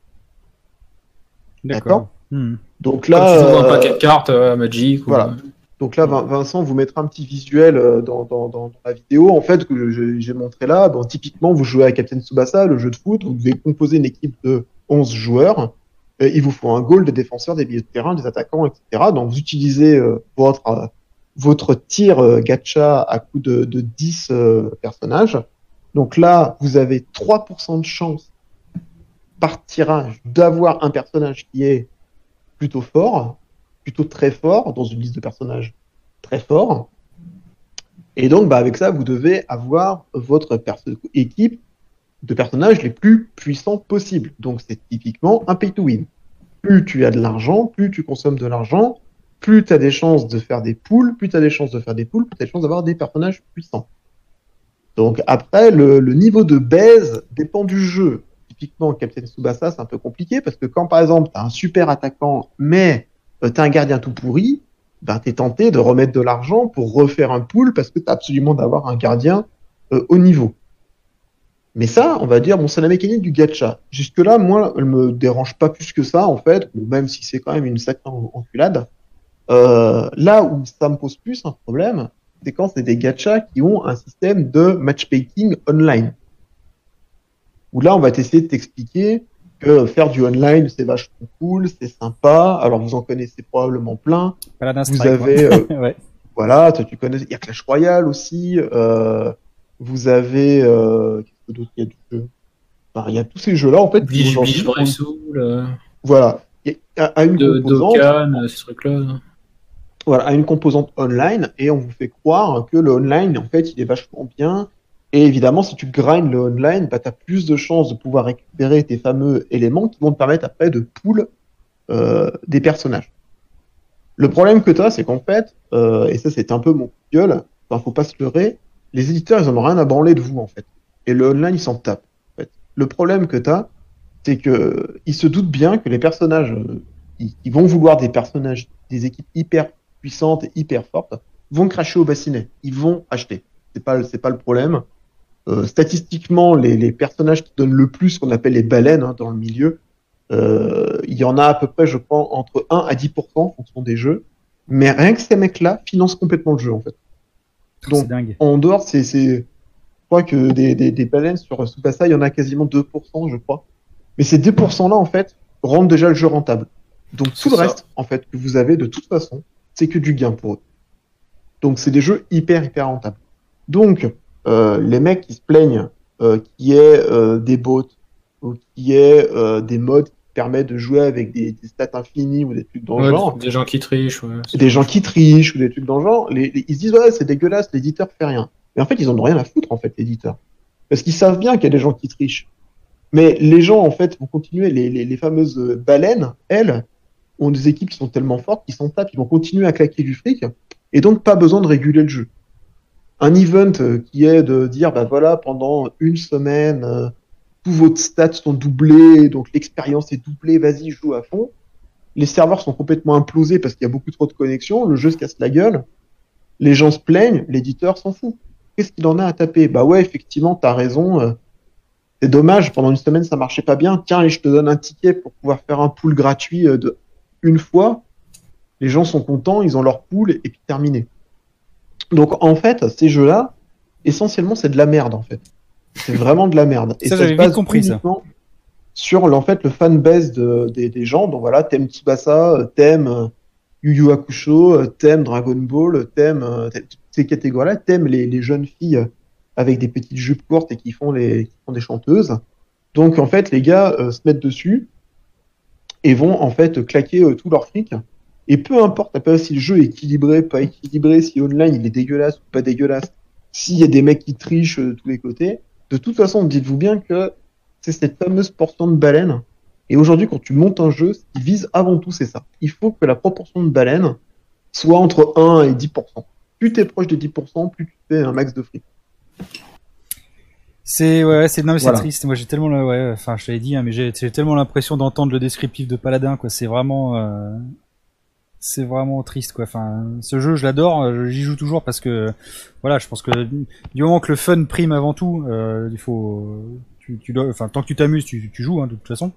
D'accord. Hmm. Donc Comme là, tu joues un euh, paquet de cartes euh, Magic. ou- voilà. Donc là, Vin- Vincent vous mettra un petit visuel euh, dans, la vidéo en fait que j'ai montré là. Typiquement, vous jouez à Captain Tsubasa, le jeu de foot, vous devez composer une équipe de 11 joueurs. Et il vous faut un goal, des défenseurs, des milieux de terrain, des attaquants, etc. Donc vous utilisez euh, votre euh, tir euh, gacha à coup de, de 10 euh, personnages. Donc là, vous avez 3% de chance par tirage d'avoir un personnage qui est plutôt fort, plutôt très fort, dans une liste de personnages très forts. Et donc, bah, avec ça, vous devez avoir votre équipe de personnages les plus puissants possibles. Donc, c'est typiquement un pay to win. Plus tu as de l'argent, plus tu consommes de l'argent, plus tu as des chances de faire des poules, plus tu as des chances de faire des poules, plus tu as des chances d'avoir des personnages puissants. Donc après, le, le niveau de baise dépend du jeu. Typiquement, Captain Tsubasa, c'est un peu compliqué parce que quand par exemple, tu as un super attaquant, mais tu as un gardien tout pourri, ben, tu es tenté de remettre de l'argent pour refaire un pool parce que tu as absolument d'avoir un gardien euh, au niveau. Mais ça, on va dire, bon, c'est la mécanique du gacha. Jusque-là, moi, elle me dérange pas plus que ça, en fait, même si c'est quand même une sacrée en- enculade. Euh, là où ça me pose plus un problème, c'est quand c'est des gachas qui ont un système de matchmaking online. Où là, on va essayer de t'expliquer que faire du online, c'est vachement cool, c'est sympa. Alors, vous en connaissez probablement plein. Paladin Vous Strike, avez, euh, ouais. voilà, toi, tu connais, il y a Clash Royale aussi. Euh, vous avez, euh, qu'est-ce que d'autre il y a du jeu? Enfin, Il y a tous ces jeux-là, en fait. Bleach, Bleach, Brave Soul, euh, Voilà. Il y a, a une de composante, Dokkan, ces trucs-là. voilà, a une composante online et on vous fait croire que le online, en fait, il est vachement bien. Et évidemment, si tu grindes le online, bah, tu as plus de chances de pouvoir récupérer tes fameux éléments qui vont te permettre après de pool euh, des personnages. Le problème que tu as, c'est qu'en fait, euh, et ça c'est un peu mon coup de gueule, enfin, faut pas se leurrer, les éditeurs, ils en ont rien à branler de vous, en fait. Et le online, ils s'en tapent. Le problème que tu as, c'est que ils se doutent bien que les personnages, euh, ils, ils vont vouloir des personnages, des équipes hyper puissantes et hyper fortes, vont cracher au bassinet. Ils vont acheter. C'est pas, c'est pas le problème. Euh, statistiquement, les, les personnages qui donnent le plus, ce qu'on appelle les baleines hein, dans le milieu, euh, il y en a à peu près, je crois, entre 1 à 10% en fonction des jeux. Mais rien que ces mecs-là financent complètement le jeu, en fait. Donc, C'est dingue. en dehors, c'est, c'est, je crois que des, des, des baleines sur Tsubasa, il y en a quasiment 2%, je crois. Mais ces 2% là, en fait, rendent déjà le jeu rentable. Donc, tout le ça. reste, en fait, que vous avez de toute façon, c'est que du gain pour eux. Donc, c'est des jeux hyper, hyper rentables. Donc, euh, les mecs qui se plaignent euh, qu'il y ait euh, des bots ou qu'il y ait euh, des modes qui permettent de jouer avec des, des stats infinies ou des trucs dans le Ouais, genre, des gens qui trichent. Ouais. des gens qui trichent ou des trucs dans le genre, les, les- ils se disent ouais c'est dégueulasse, l'éditeur fait rien. Mais en fait ils en ont rien à foutre en fait l'éditeur, parce qu'ils savent bien qu'il y a des gens qui trichent. Mais les gens en fait vont continuer, les, les, les fameuses euh, baleines, elles ont des équipes qui sont tellement fortes qu'ils s'en tapent, ils vont continuer à claquer du fric et donc pas besoin de réguler le jeu. Un event euh, qui est de dire bah voilà pendant une semaine euh, tous vos stats sont doublés, donc l'expérience est doublée, vas-y joue à fond les serveurs sont complètement implosés parce qu'il y a beaucoup trop de connexions, le jeu se casse la gueule, les gens se plaignent, l'éditeur s'en fout. Qu'est-ce qu'il en a à taper? Bah ouais, effectivement, t'as raison. euh, c'est dommage, pendant une semaine ça marchait pas bien. Tiens, et je te donne un ticket pour pouvoir faire un pool gratuit de une fois. Les gens sont contents, ils ont leur pool et puis terminé. Donc en fait, ces jeux-là, essentiellement c'est de la merde en fait. C'est vraiment de la merde. Ça, se j'avais base vite compris, ça. Sur en fait le fanbase de, des, des gens. Donc voilà, thème Tsubasa, euh, thème euh, Yu Yu Hakusho, euh, thème Dragon Ball, toutes ces catégories-là, thème les, les jeunes filles avec des petites jupes courtes et qui font les qui font des chanteuses. Donc en fait les gars euh, se mettent dessus et vont en fait claquer euh, tout leur fric. Et peu importe après si le jeu est équilibré, pas équilibré, si online il est dégueulasse ou pas dégueulasse, s'il y a des mecs qui trichent de tous les côtés, de toute façon, dites-vous bien que c'est cette fameuse portion de baleine. Et aujourd'hui, quand tu montes un jeu, ce qui vise avant tout, c'est ça. Il faut que la proportion de baleine soit entre 1 et 10%. Plus t'es proche des 10%, plus tu fais un max de fric. C'est ouais, c'est non mais c'est triste. Moi j'ai tellement le- ouais, enfin je dit hein, mais j'ai j'ai tellement l'impression d'entendre le descriptif de Paladin quoi, c'est vraiment euh, c'est vraiment triste quoi. Enfin ce jeu je l'adore, euh, j'y joue toujours parce que voilà, je pense que du moment que le fun prime avant tout, euh, il faut tu, tu dois enfin tant que tu t'amuses, tu, tu joues hein, de toute façon.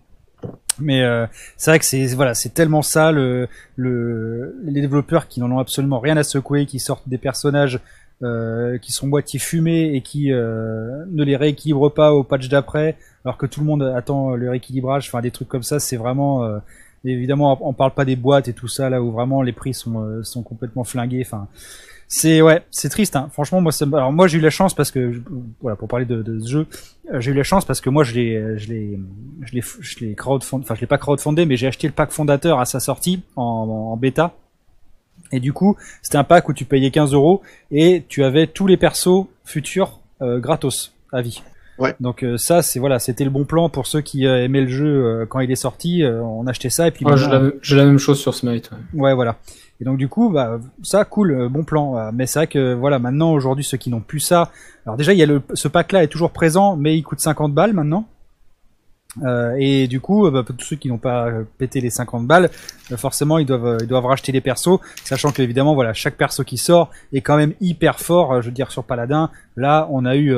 Mais euh, c'est vrai que c'est voilà, c'est tellement ça le, le les développeurs qui n'en ont absolument rien à secouer, qui sortent des personnages euh, qui sont moitié fumés et qui euh, ne les rééquilibrent pas au patch d'après, alors que tout le monde attend le rééquilibrage. Enfin, des trucs comme ça, c'est vraiment euh, évidemment on parle pas des boîtes et tout ça là où vraiment les prix sont euh, sont complètement flingués. Enfin, c'est ouais, c'est triste. Hein. Franchement, moi, alors moi j'ai eu la chance parce que voilà pour parler de, de ce jeu, euh, j'ai eu la chance parce que moi je l'ai je l'ai je l'ai je l'ai enfin je l'ai pas crowdfundé, mais j'ai acheté le pack fondateur à sa sortie en, en bêta. Et du coup, c'était un pack où tu payais 15 euros et tu avais tous les persos futurs euh, gratos à vie. Ouais. Donc euh, ça, c'est voilà, c'était le bon plan pour ceux qui euh, aimaient le jeu euh, quand il est sorti. euh, on achetait ça et puis Ah, j'ai la, j'ai la même chose sur Smite. ouais. Ouais, voilà. Et donc du coup, bah ça, cool, euh, bon plan. Mais c'est vrai que voilà, maintenant aujourd'hui, ceux qui n'ont plus ça, alors déjà il y a le, ce pack-là est toujours présent, mais il coûte 50 balles maintenant. Euh, et du coup, euh, bah, tous ceux qui n'ont pas euh, pété les 50 balles, euh, forcément ils doivent ils doivent racheter les persos, sachant que évidemment voilà chaque perso qui sort est quand même hyper fort. je veux dire sur Paladin, là on a eu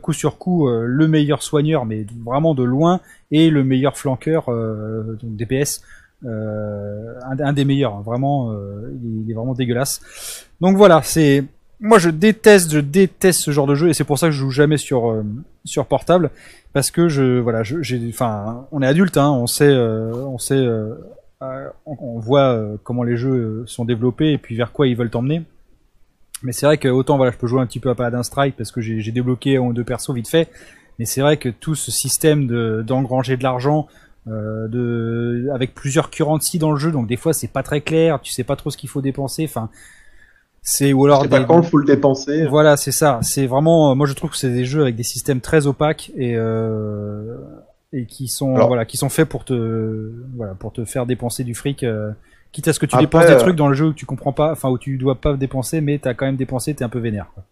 coup sur coup le meilleur soigneur, mais vraiment de loin, et le meilleur flanqueur donc DPS un, un des meilleurs, hein, vraiment, il est vraiment dégueulasse. Donc voilà, c'est moi je déteste, je déteste ce genre de jeu et c'est pour ça que je joue jamais sur euh, sur portable parce que je voilà, j'ai, enfin, on est adulte, hein, on sait, euh, on sait, euh, euh, on, voit euh, comment les jeux euh, sont développés et puis vers quoi ils veulent t'emmener. Mais c'est vrai que autant voilà, je peux jouer un petit peu à Paladin Strike parce que j'ai débloqué un ou deux persos vite fait. Mais c'est vrai que tout ce système de d'engranger de l'argent, de avec plusieurs currencies dans le jeu, donc des fois c'est pas très clair, tu sais pas trop ce qu'il faut dépenser. Enfin, c'est ou alors sais pas des- quand il faut le dépenser. voilà, c'est ça. C'est vraiment, euh, moi je trouve que c'est des jeux avec des systèmes très opaques et euh, et qui sont Alors- voilà, qui sont faits pour te voilà pour te faire dépenser du fric. euh, quitte à ce que tu Après, dépenses des trucs dans le jeu où tu comprends pas, enfin où tu dois pas dépenser, mais t'as quand même dépensé, t'es un peu vénère. Quoi.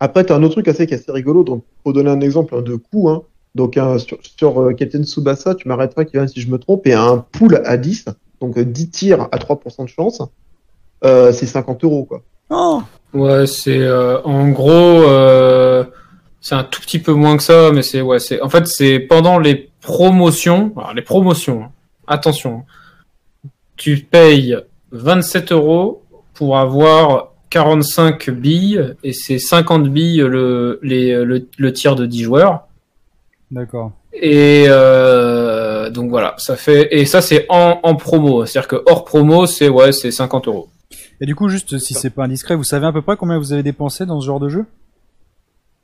Après, tu as un autre truc assez, qui est assez rigolo. Donc, pour donner un exemple hein, de coût, hein, donc hein, sur, sur euh, Captain Tsubasa, tu m'arrêteras Kevin, si je me trompe, et un pool à 10, donc euh, 10 tirs à 3% de chance, euh, c'est 50 euros. Quoi. Oh Ouais, c'est euh, en gros, euh, c'est un tout petit peu moins que ça, mais c'est ouais, c'est en fait c'est pendant les promotions, alors les promotions. hein. Attention, tu payes 27 euros pour avoir 45 billes et c'est 50 billes le les le, le tir de 10 joueurs. D'accord. Et euh, donc voilà, ça fait et ça c'est en, en promo, c'est-à-dire que hors promo c'est ouais c'est 50 euros. Et du coup, juste si c'est pas indiscret, vous savez à peu près combien vous avez dépensé dans ce genre de jeu?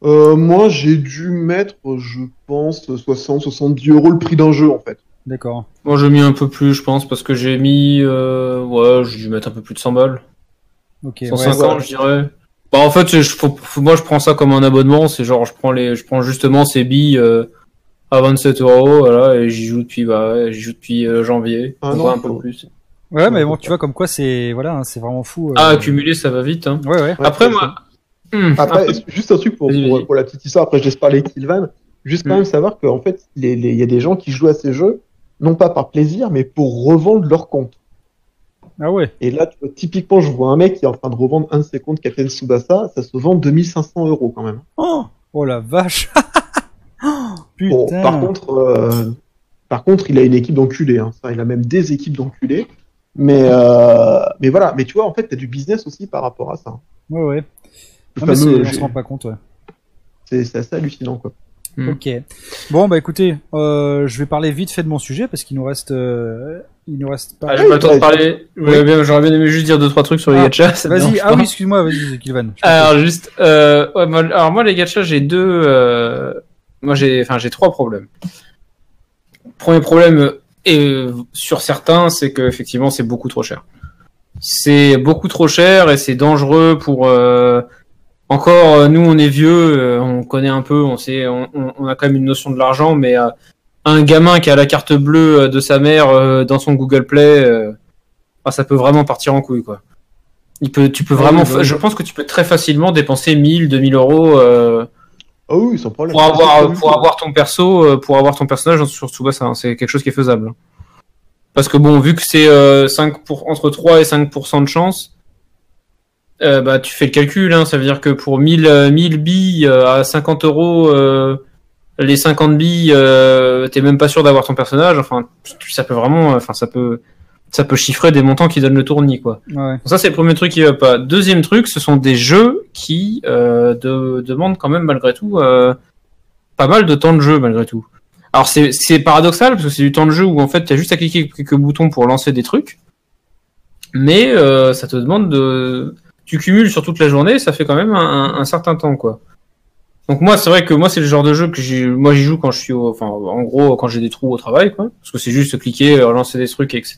Euh, moi, j'ai dû mettre, je pense, 60, 70 euros le prix d'un jeu, en fait. D'accord. Moi j'ai mis un peu plus, je pense, parce que j'ai mis euh, ouais, j'ai dû mettre un peu plus de 100 balles. Ok. ouais. 150 je dirais. Bah en fait, je, faut- faut- moi je prends ça comme un abonnement, c'est genre je prends les, je prends justement ces billes euh, à 27 euros, voilà, et j'y joue depuis bah ouais, j'y joue depuis euh, janvier, Ah non, un peu faut- plus. Ouais, mais bon, tu vois comme quoi c'est voilà, hein, c'est vraiment fou. euh. Ah accumuler ça va vite. Hein. Ouais, ouais. Après moi, Hmm, Après, juste un truc pour, la petite histoire, après je laisse parler Sylvain. Juste quand Mm. même savoir qu'en fait, les- les- il y a des gens qui jouent à ces jeux, non pas par plaisir, mais pour revendre leur compte. Ah ouais. Et là, tu vois, typiquement, je vois un mec qui est en train de revendre un de ses comptes Captain Tsubasa, ça se vend 2500 euros quand même. Oh, oh la vache. Oh, Putain. Bon, par contre, euh, par contre, il a une équipe d'enculés. Hein. Il a même des équipes d'enculés. Mais, euh, mais voilà. Mais tu vois, en fait, t'as du business aussi par rapport à ça. Ouais, ouais. Le Ah, mais fameux, on se rend pas compte, ouais. C'est c'est assez hallucinant, quoi. Hmm. Ok. Bon bah écoutez, euh, je vais parler vite fait de mon sujet parce qu'il nous reste, euh, il nous reste pas. Ah, j'ai pas le temps de parler. J'aurais bien aimé juste dire deux trois trucs sur les Ah, gachas. Vas-y. Ah oui, excuse-moi, vas-y, Kilvan. Alors juste, euh, ouais, moi, alors moi les gachas j'ai deux, euh, moi j'ai, enfin j'ai trois problèmes. Premier problème et euh, sur certains, c'est que effectivement c'est beaucoup trop cher. C'est beaucoup trop cher et c'est dangereux pour. euh, encore, euh, nous on est vieux, euh, on connaît un peu, on sait, on, on- a quand même une notion de l'argent, mais euh, un gamin qui a la carte bleue de sa mère euh, dans son Google Play, euh, ah, ça peut vraiment partir en couille quoi. Il peut, tu peux vraiment, je pense que tu peux très facilement dépenser 1000, 2000 euros euh, Ah oui, sans problème. pour avoir, pour avoir ton perso, euh, pour avoir ton personnage sur Tsubasa. hein. C'est quelque chose qui est faisable. Parce que bon, vu que c'est euh, 5 pour, entre 3 et 5% de chance, euh, bah tu fais le calcul. Hein, ça veut dire que pour 1000, euh, 1000 billes euh, à 50 euros, euh, les 50 billes, euh, t'es même pas sûr d'avoir ton personnage. Enfin, ça peut vraiment, enfin ça peut, ça peut chiffrer des montants qui donnent le tournis quoi. Ça, c'est le premier truc qui va pas. Deuxième truc, ce sont des jeux qui euh, de- demandent quand même malgré tout euh, pas mal de temps de jeu malgré tout. Alors c'est paradoxal parce que c'est du temps de jeu où en fait tu as juste à cliquer quelques boutons pour lancer des trucs, mais euh, ça te demande de tu cumules sur toute la journée, ça fait quand même un, un- certain temps quoi. Donc moi c'est vrai que moi c'est le genre de jeu que j'ai moi j'y joue quand je suis au, enfin en gros quand j'ai des trous au travail quoi parce que c'est juste cliquer lancer des trucs etc.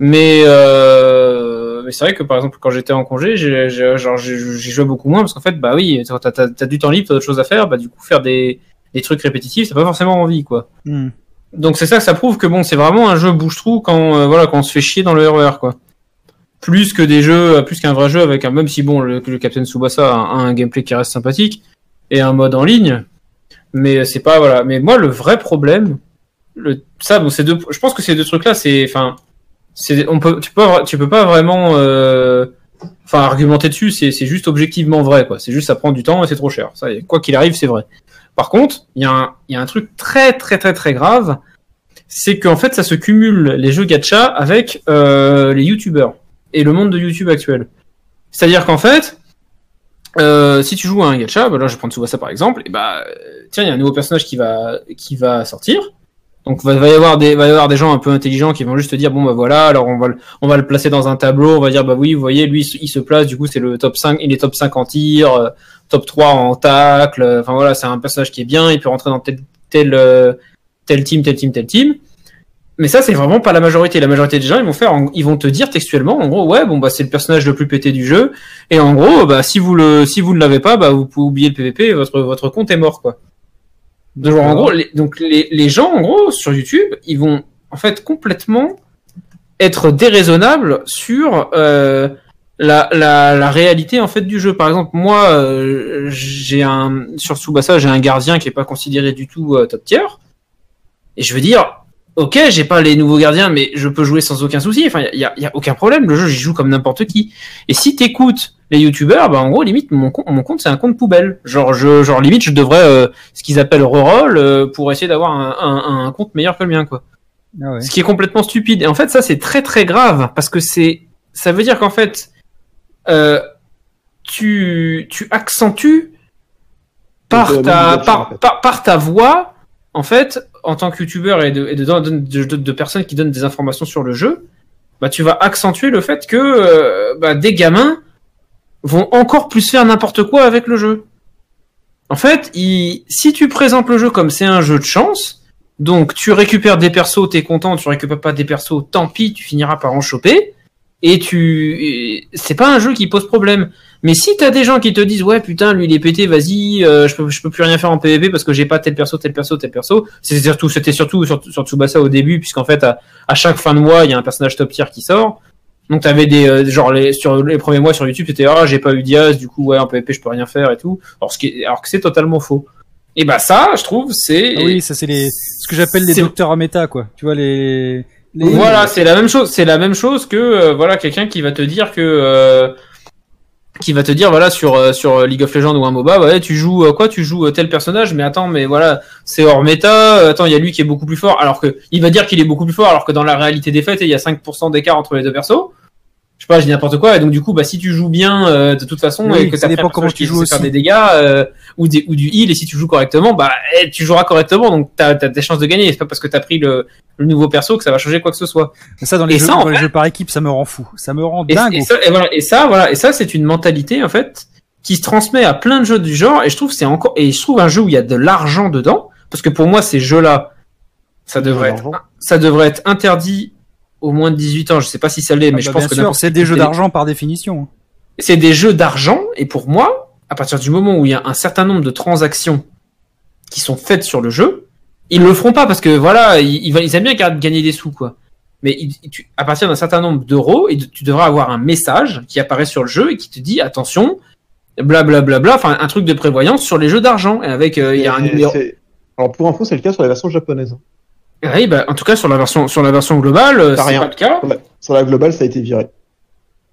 Mais, euh, mais c'est vrai que par exemple quand j'étais en congé, j'ai, jouais beaucoup moins parce qu'en fait bah oui, t'as, t'as, t'as du temps libre, t'as d'autres choses à faire, bah du coup faire des, des trucs répétitifs, t'as pas forcément envie quoi. Hmm. Donc c'est ça, ça prouve que bon, c'est vraiment un jeu bouche-trou quand euh, voilà quand on se fait chier dans le RER quoi. Plus que des jeux, plus qu'un vrai jeu avec un même si bon le, le Captain Tsubasa a un, gameplay qui reste sympathique et un mode en ligne, mais c'est pas voilà. Mais moi le vrai problème, le ça bon c'est deux, je pense que ces deux trucs là c'est enfin on peut tu peux pas vraiment euh, enfin argumenter dessus c'est c'est juste objectivement vrai quoi. C'est juste ça prend du temps et c'est trop cher. Ça quoi qu'il arrive c'est vrai. Par contre il y a un truc très très très très grave c'est qu'en fait ça se cumule les jeux gacha avec euh, les youtubeurs et le monde de YouTube actuel. C'est à dire qu'en fait euh, si tu joues à un gacha, bah là je prends Tsubasa par exemple, et bah tiens il y a un nouveau personnage qui va qui va sortir, donc va, va y avoir des va y avoir des gens un peu intelligents qui vont juste te dire bon bah voilà alors on va le, on va le placer dans un tableau on va dire bah oui vous voyez lui il se place du coup c'est le top 5 il est top 5 en tir euh, top 3 en tacle euh, enfin voilà c'est un personnage qui est bien il peut rentrer dans tel tel euh, tel team tel team tel team. Mais ça c'est vraiment pas la majorité. La majorité des gens ils vont faire ils vont te dire textuellement en gros ouais bon bah c'est le personnage le plus pété du jeu. Et en gros bah si vous le si vous ne l'avez pas bah vous pouvez oublier le PVP votre votre compte est mort quoi de genre, en gros, les, donc les, les gens, en gros, sur YouTube, ils vont en fait complètement être déraisonnables sur euh, la, la, la réalité en fait du jeu. Par exemple, moi, euh, j'ai un sur Tsubasa, j'ai un gardien qui est pas considéré du tout euh, top tier, et je veux dire, ok, j'ai pas les nouveaux gardiens, mais je peux jouer sans aucun souci. Enfin, il y a, y a aucun problème. Le jeu, j'y joue comme n'importe qui. Et si t'écoutes les youtubeurs, bah en gros, limite, mon compte, mon compte c'est un compte poubelle. Genre, je, genre limite, je devrais euh, ce qu'ils appellent reroll euh, pour essayer d'avoir un, un, un compte meilleur que le mien, quoi. Ah ouais. Ce qui est complètement stupide. Et en fait, ça, c'est très très grave parce que c'est, ça veut dire qu'en fait, euh, tu, tu accentues par ta, par, par, par ta voix, en fait, en tant que youtubeur et de, et de, de, de, de- de personnes qui donnent des informations sur le jeu, bah, tu vas accentuer le fait que euh, bah, des gamins vont encore plus faire n'importe quoi avec le jeu. En fait, si tu présentes le jeu comme c'est un jeu de chance, donc tu récupères des persos, t'es content, tu récupères pas des persos, tant pis, tu finiras par en choper. Et tu, c'est pas un jeu qui pose problème. Mais si t'as des gens qui te disent ouais putain lui il est pété, vas-y, euh, je peux je peux plus rien faire en PvP parce que j'ai pas tel perso, tel perso, tel perso. C'était surtout c'était surtout sur, sur Tsubasa au début puisqu'en fait à, à chaque fin de mois il y a un personnage top tier qui sort. Donc t'avais des euh, genre les sur les premiers mois sur YouTube c'était ah j'ai pas eu Diaz du coup ouais en PvP je peux rien faire et tout. Alors ce qui est- alors que c'est totalement faux. Et bah ça je trouve c'est Ah oui, ça c'est les ce que j'appelle les docteurs à méta quoi. Tu vois les, les... Voilà, c'est la même chose. C'est la même chose que euh, voilà quelqu'un qui va te dire que euh, qui va te dire voilà sur euh, sur League of Legends ou un MOBA, ouais tu joues quoi Tu joues tel personnage, mais attends, mais voilà c'est hors méta. Attends, il y a lui qui est beaucoup plus fort, alors que il va dire qu'il est beaucoup plus fort, alors que dans la réalité des faits, il y a 5% d'écart entre les deux persos. Je sais pas, je dis n'importe quoi, et donc du coup, bah si tu joues bien euh, de toute façon Oui, et que ça dépend comment tu joues sait faire aussi. des dégâts euh, ou des ou du heal, et si tu joues correctement, bah eh, tu joueras correctement, donc t'as as des chances de gagner. C'est pas parce que t'as pris le, le nouveau perso que ça va changer quoi que ce soit. Mais ça, dans les, Et jeux, ça, en dans les jeux par équipe, ça me rend fou. Ça me rend Et, dingue. et ça, et voilà, et ça, voilà, et ça, c'est une mentalité en fait qui se transmet à plein de jeux du genre. Et je trouve c'est encore, et je trouve un jeu où il y a de l'argent dedans, parce que pour moi, ces jeux-là, ça devrait être, ça devrait être interdit au moins de 18 ans. Je sais pas si ça l'est, mais Ah je bah, pense bien que c'est des jeux d'argent par définition. C'est des jeux d'argent, et pour moi, à partir du moment où il y a un certain nombre de transactions qui sont faites sur le jeu, ils le feront pas parce que voilà, ils, aiment bien ga- gagner des sous, quoi. Mais tu- à partir d'un certain nombre d'euros, de- tu devras avoir un message qui apparaît sur le jeu et qui te dit attention, blablabla, bla, bla, enfin un truc de prévoyance sur les jeux d'argent. Et avec, euh, il y a un numéro. Alors pour info, c'est le cas sur la version japonaise. Oui, bah, en tout cas sur la version sur la version globale, euh, c'est pas le cas. Sur la- Sur la globale, ça a été viré.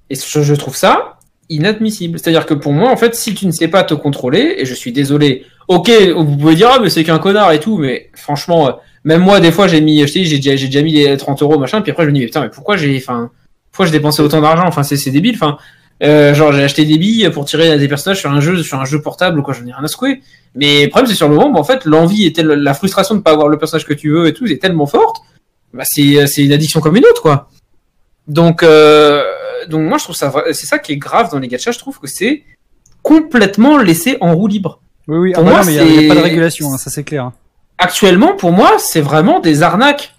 Et je, je trouve ça inadmissible. C'est-à-dire que pour moi, en fait, si tu ne sais pas te contrôler, et je suis désolé, ok, vous pouvez dire, ah, mais c'est qu'un connard et tout, mais franchement, euh, même moi, des fois, j'ai mis, je dis, j'ai déjà, déjà mis les 30 euros, machin, puis après, je me dis, mais putain, mais pourquoi j'ai, enfin, pourquoi j'ai dépensé autant d'argent? Enfin, c'est débile, enfin, euh, genre, j'ai acheté des billes pour tirer des personnages sur un jeu, sur un jeu portable, ou quoi, j'en ai rien à secouer. Mais le problème, c'est sur le moment, bah, en fait, l'envie et telle- la frustration de pas avoir le personnage que tu veux et tout, est tellement forte, bah, c'est, c'est une addiction comme une autre, quoi. Donc, euh, donc moi je trouve ça, c'est ça qui est grave dans les gachas. Je trouve que c'est complètement laissé en roue libre. Oui, oui. Pour ah bah moi, non, mais il y a- pas de régulation, hein, ça c'est clair. hein. Actuellement, pour moi, c'est vraiment des arnaques.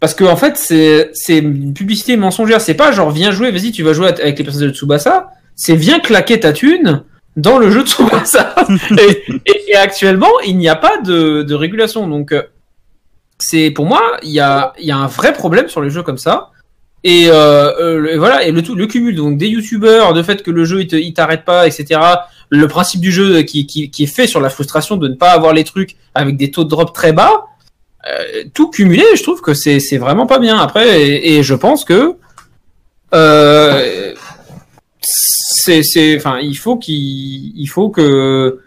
Parce que en fait, c'est une publicité mensongère. C'est pas genre viens jouer, vas-y, tu vas jouer avec les personnages de Tsubasa. C'est viens claquer ta thune dans le jeu de Tsubasa. et, et- et actuellement, il n'y a pas de, de régulation. Donc, euh, c'est pour moi, il y a, y a un vrai problème sur les jeux comme ça. Et, euh, euh, et voilà, et le tout, le cumul donc des youtubeurs, de fait que le jeu il t'arrête pas, etc. Le principe du jeu qui, qui, qui est fait sur la frustration de ne pas avoir les trucs avec des taux de drop très bas, euh, tout cumulé, je trouve que c'est vraiment pas bien. Après, et, je pense que euh, c'est enfin il faut qu'il il faut que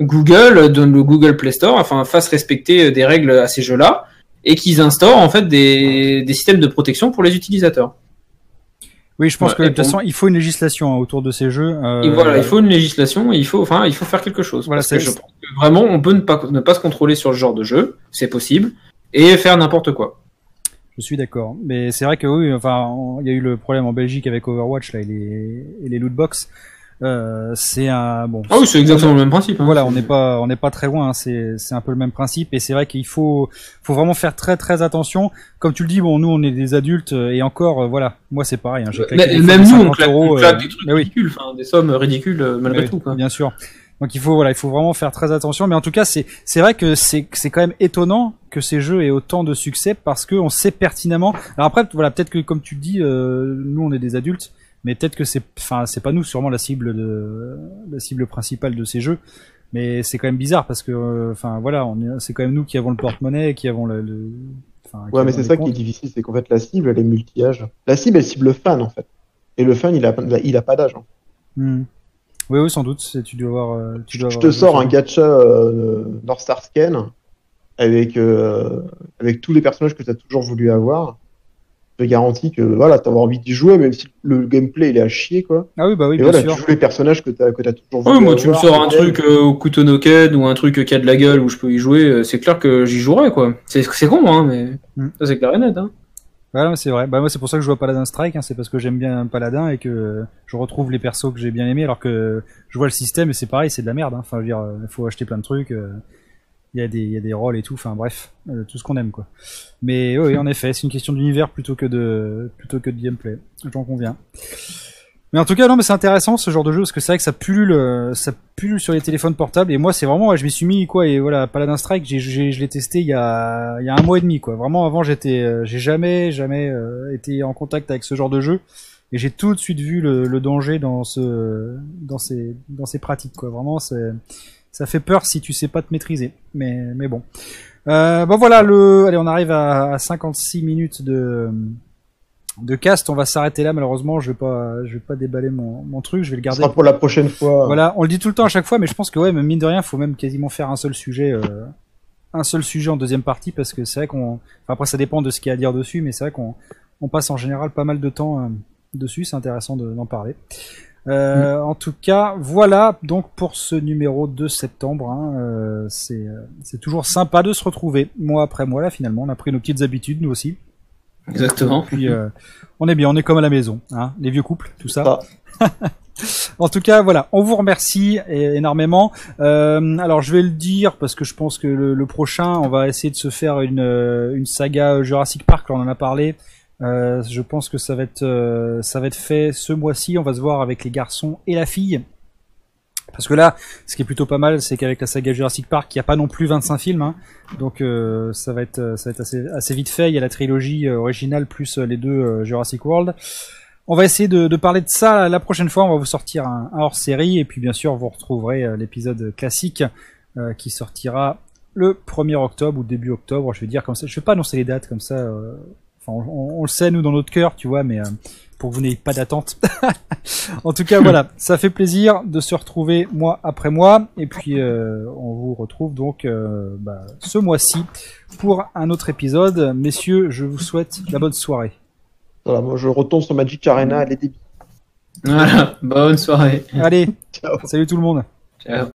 Google donne le Google Play Store, enfin fasse respecter des règles à ces jeux-là et qu'ils instaurent en fait des, des systèmes de protection pour les utilisateurs. Oui, je pense que de toute façon, il faut une législation hein, autour de ces jeux. euh, Et voilà, il faut une législation, et il faut, enfin, il faut faire quelque chose. Voilà, parce que c'est- je pense que vraiment, on peut ne pas, ne pas se contrôler sur ce genre de jeu, c'est possible, et faire n'importe quoi. Je suis d'accord. Mais c'est vrai que oui, enfin, il y a eu le problème en Belgique avec Overwatch là, et les, et les lootbox. Euh, c'est un bon. Ah oui, c'est exactement le même principe. hein. Voilà, on n'est pas, on n'est pas très loin. hein, C'est, c'est un peu le même principe. Et c'est vrai qu'il faut, faut vraiment faire très, très attention. Comme tu le dis, bon, nous, on est des adultes euh, et encore, euh, voilà, moi, c'est pareil. Hein, Mais- même nous, on 50 claque, euros, on claque des trucs oui. ridicules, des sommes ridicules malgré tout. Quoi. Bien sûr. Donc il faut voilà, il faut vraiment faire très attention. Mais en tout cas, c'est c'est vrai que c'est c'est quand même étonnant que ces jeux aient autant de succès parce que on sait pertinemment. Alors après, voilà, peut-être que comme tu le dis, euh, nous on est des adultes, mais peut-être que c'est enfin c'est pas nous sûrement la cible de la cible principale de ces jeux. Mais c'est quand même bizarre parce que euh, enfin voilà, on c'est quand même nous qui avons le porte-monnaie, qui avons le, le- enfin, Ouais, mais c'est ça qui est difficile, c'est qu'en fait la cible elle est multi-âge. La cible elle cible le fan en fait. Et le fan il a, il a pas d'âge. hein. Hmm. Oui, oui, sans doute. Tu dois avoir. euh, Tu dois Je avoir te sors un gacha euh, North Star Scan avec, euh, avec tous les personnages que tu as toujours voulu avoir. Je te garantis que voilà, tu envie d'y jouer, même si le gameplay il est à chier quoi. Ah oui, bah oui, Et bien voilà, sûr. tu joues les personnages que tu as, que as toujours voulu Oui, moi, tu me sors un truc euh, au couteau no ou un truc qui a de la gueule où je peux y jouer, euh, c'est clair que j'y jouerai, quoi. C'est c'est con, hein, mais Mm. ça, c'est clair et net, hein. Ouais, non, c'est vrai. Bah, moi, c'est pour ça que je joue à Paladin Strike, hein, c'est parce que j'aime bien Paladin et que je retrouve les persos que j'ai bien aimés, alors que je vois le système et c'est pareil, c'est de la merde. hein. Enfin, je veux dire, il faut acheter plein de trucs. euh, Il y a des, y a des rôles et tout. Enfin, bref, euh, tout ce qu'on aime, quoi. Mais oui, en effet, c'est une question d'univers plutôt que de, plutôt que de gameplay. J'en conviens. Mais en tout cas, non, mais c'est intéressant ce genre de jeu parce que c'est vrai que ça pullule, euh, ça pullule sur les téléphones portables. Et moi, c'est vraiment, je m'y suis mis quoi. Et voilà, Paladin Strike, j'ai, je l'ai testé il y a, il y a un mois et demi, quoi. Vraiment, avant, j'étais, euh, j'ai jamais, jamais euh, été en contact avec ce genre de jeu. Et j'ai tout de suite vu le, le danger dans ce, dans ces, dans ces pratiques, quoi. Vraiment, c'est, ça fait peur si tu sais pas te maîtriser. Mais, mais bon. Euh, bon voilà, le, allez, on arrive à, à 56 minutes de, de cast. On va s'arrêter là. Malheureusement, je vais pas, je vais pas déballer mon, mon truc. Je vais le Ce garder. sera pour la prochaine fois. Voilà, on le dit tout le temps à chaque fois, mais je pense que ouais, même mine de rien, faut même quasiment faire un seul sujet, euh, un seul sujet en deuxième partie, parce que c'est vrai qu'on, enfin, après ça dépend de ce qu'il y a à dire dessus, mais c'est vrai qu'on on passe en général pas mal de temps euh, dessus, c'est intéressant de- d'en parler. Euh, En tout cas, voilà donc pour ce numéro de septembre. hein, euh, c'est euh, c'est toujours sympa de se retrouver mois après mois là. Finalement, on a pris nos petites habitudes nous aussi. Exactement. Puis euh, on est bien, on est comme à la maison, hein, les vieux couples, tout ça. Ça. En tout cas, voilà, on vous remercie énormément. Euh, alors, je vais le dire parce que je pense que le, le prochain, on va essayer de se faire une, euh, une saga Jurassic Park. Là, on en a parlé. Euh, je pense que ça va être euh, ça va être fait ce mois-ci. On va se voir avec les garçons et la fille. Parce que là, ce qui est plutôt pas mal, c'est qu'avec la saga Jurassic Park, il n'y a pas non plus 25 films, hein. donc euh, ça va être ça va être assez, vite fait. Il y a la trilogie euh, originale plus euh, les deux euh, Jurassic World. On va essayer de, de parler de ça la prochaine fois. On va vous sortir un, hors-série et puis bien sûr vous retrouverez l'épisode classique qui sortira le 1er octobre ou début octobre. Je vais dire comme ça. Je vais pas annoncer les dates comme ça. On le sait nous dans notre cœur, tu vois, mais euh, pour que vous n'ayez pas d'attente. en tout cas, voilà, ça fait plaisir de se retrouver mois après mois et puis euh, on vous retrouve donc euh, bah, ce mois-ci pour un autre épisode. Messieurs, je vous souhaite la bonne soirée. Voilà, moi je retourne sur Magic Arena les débits. Voilà. Bonne soirée. Allez, Ciao. salut tout le monde. Ciao.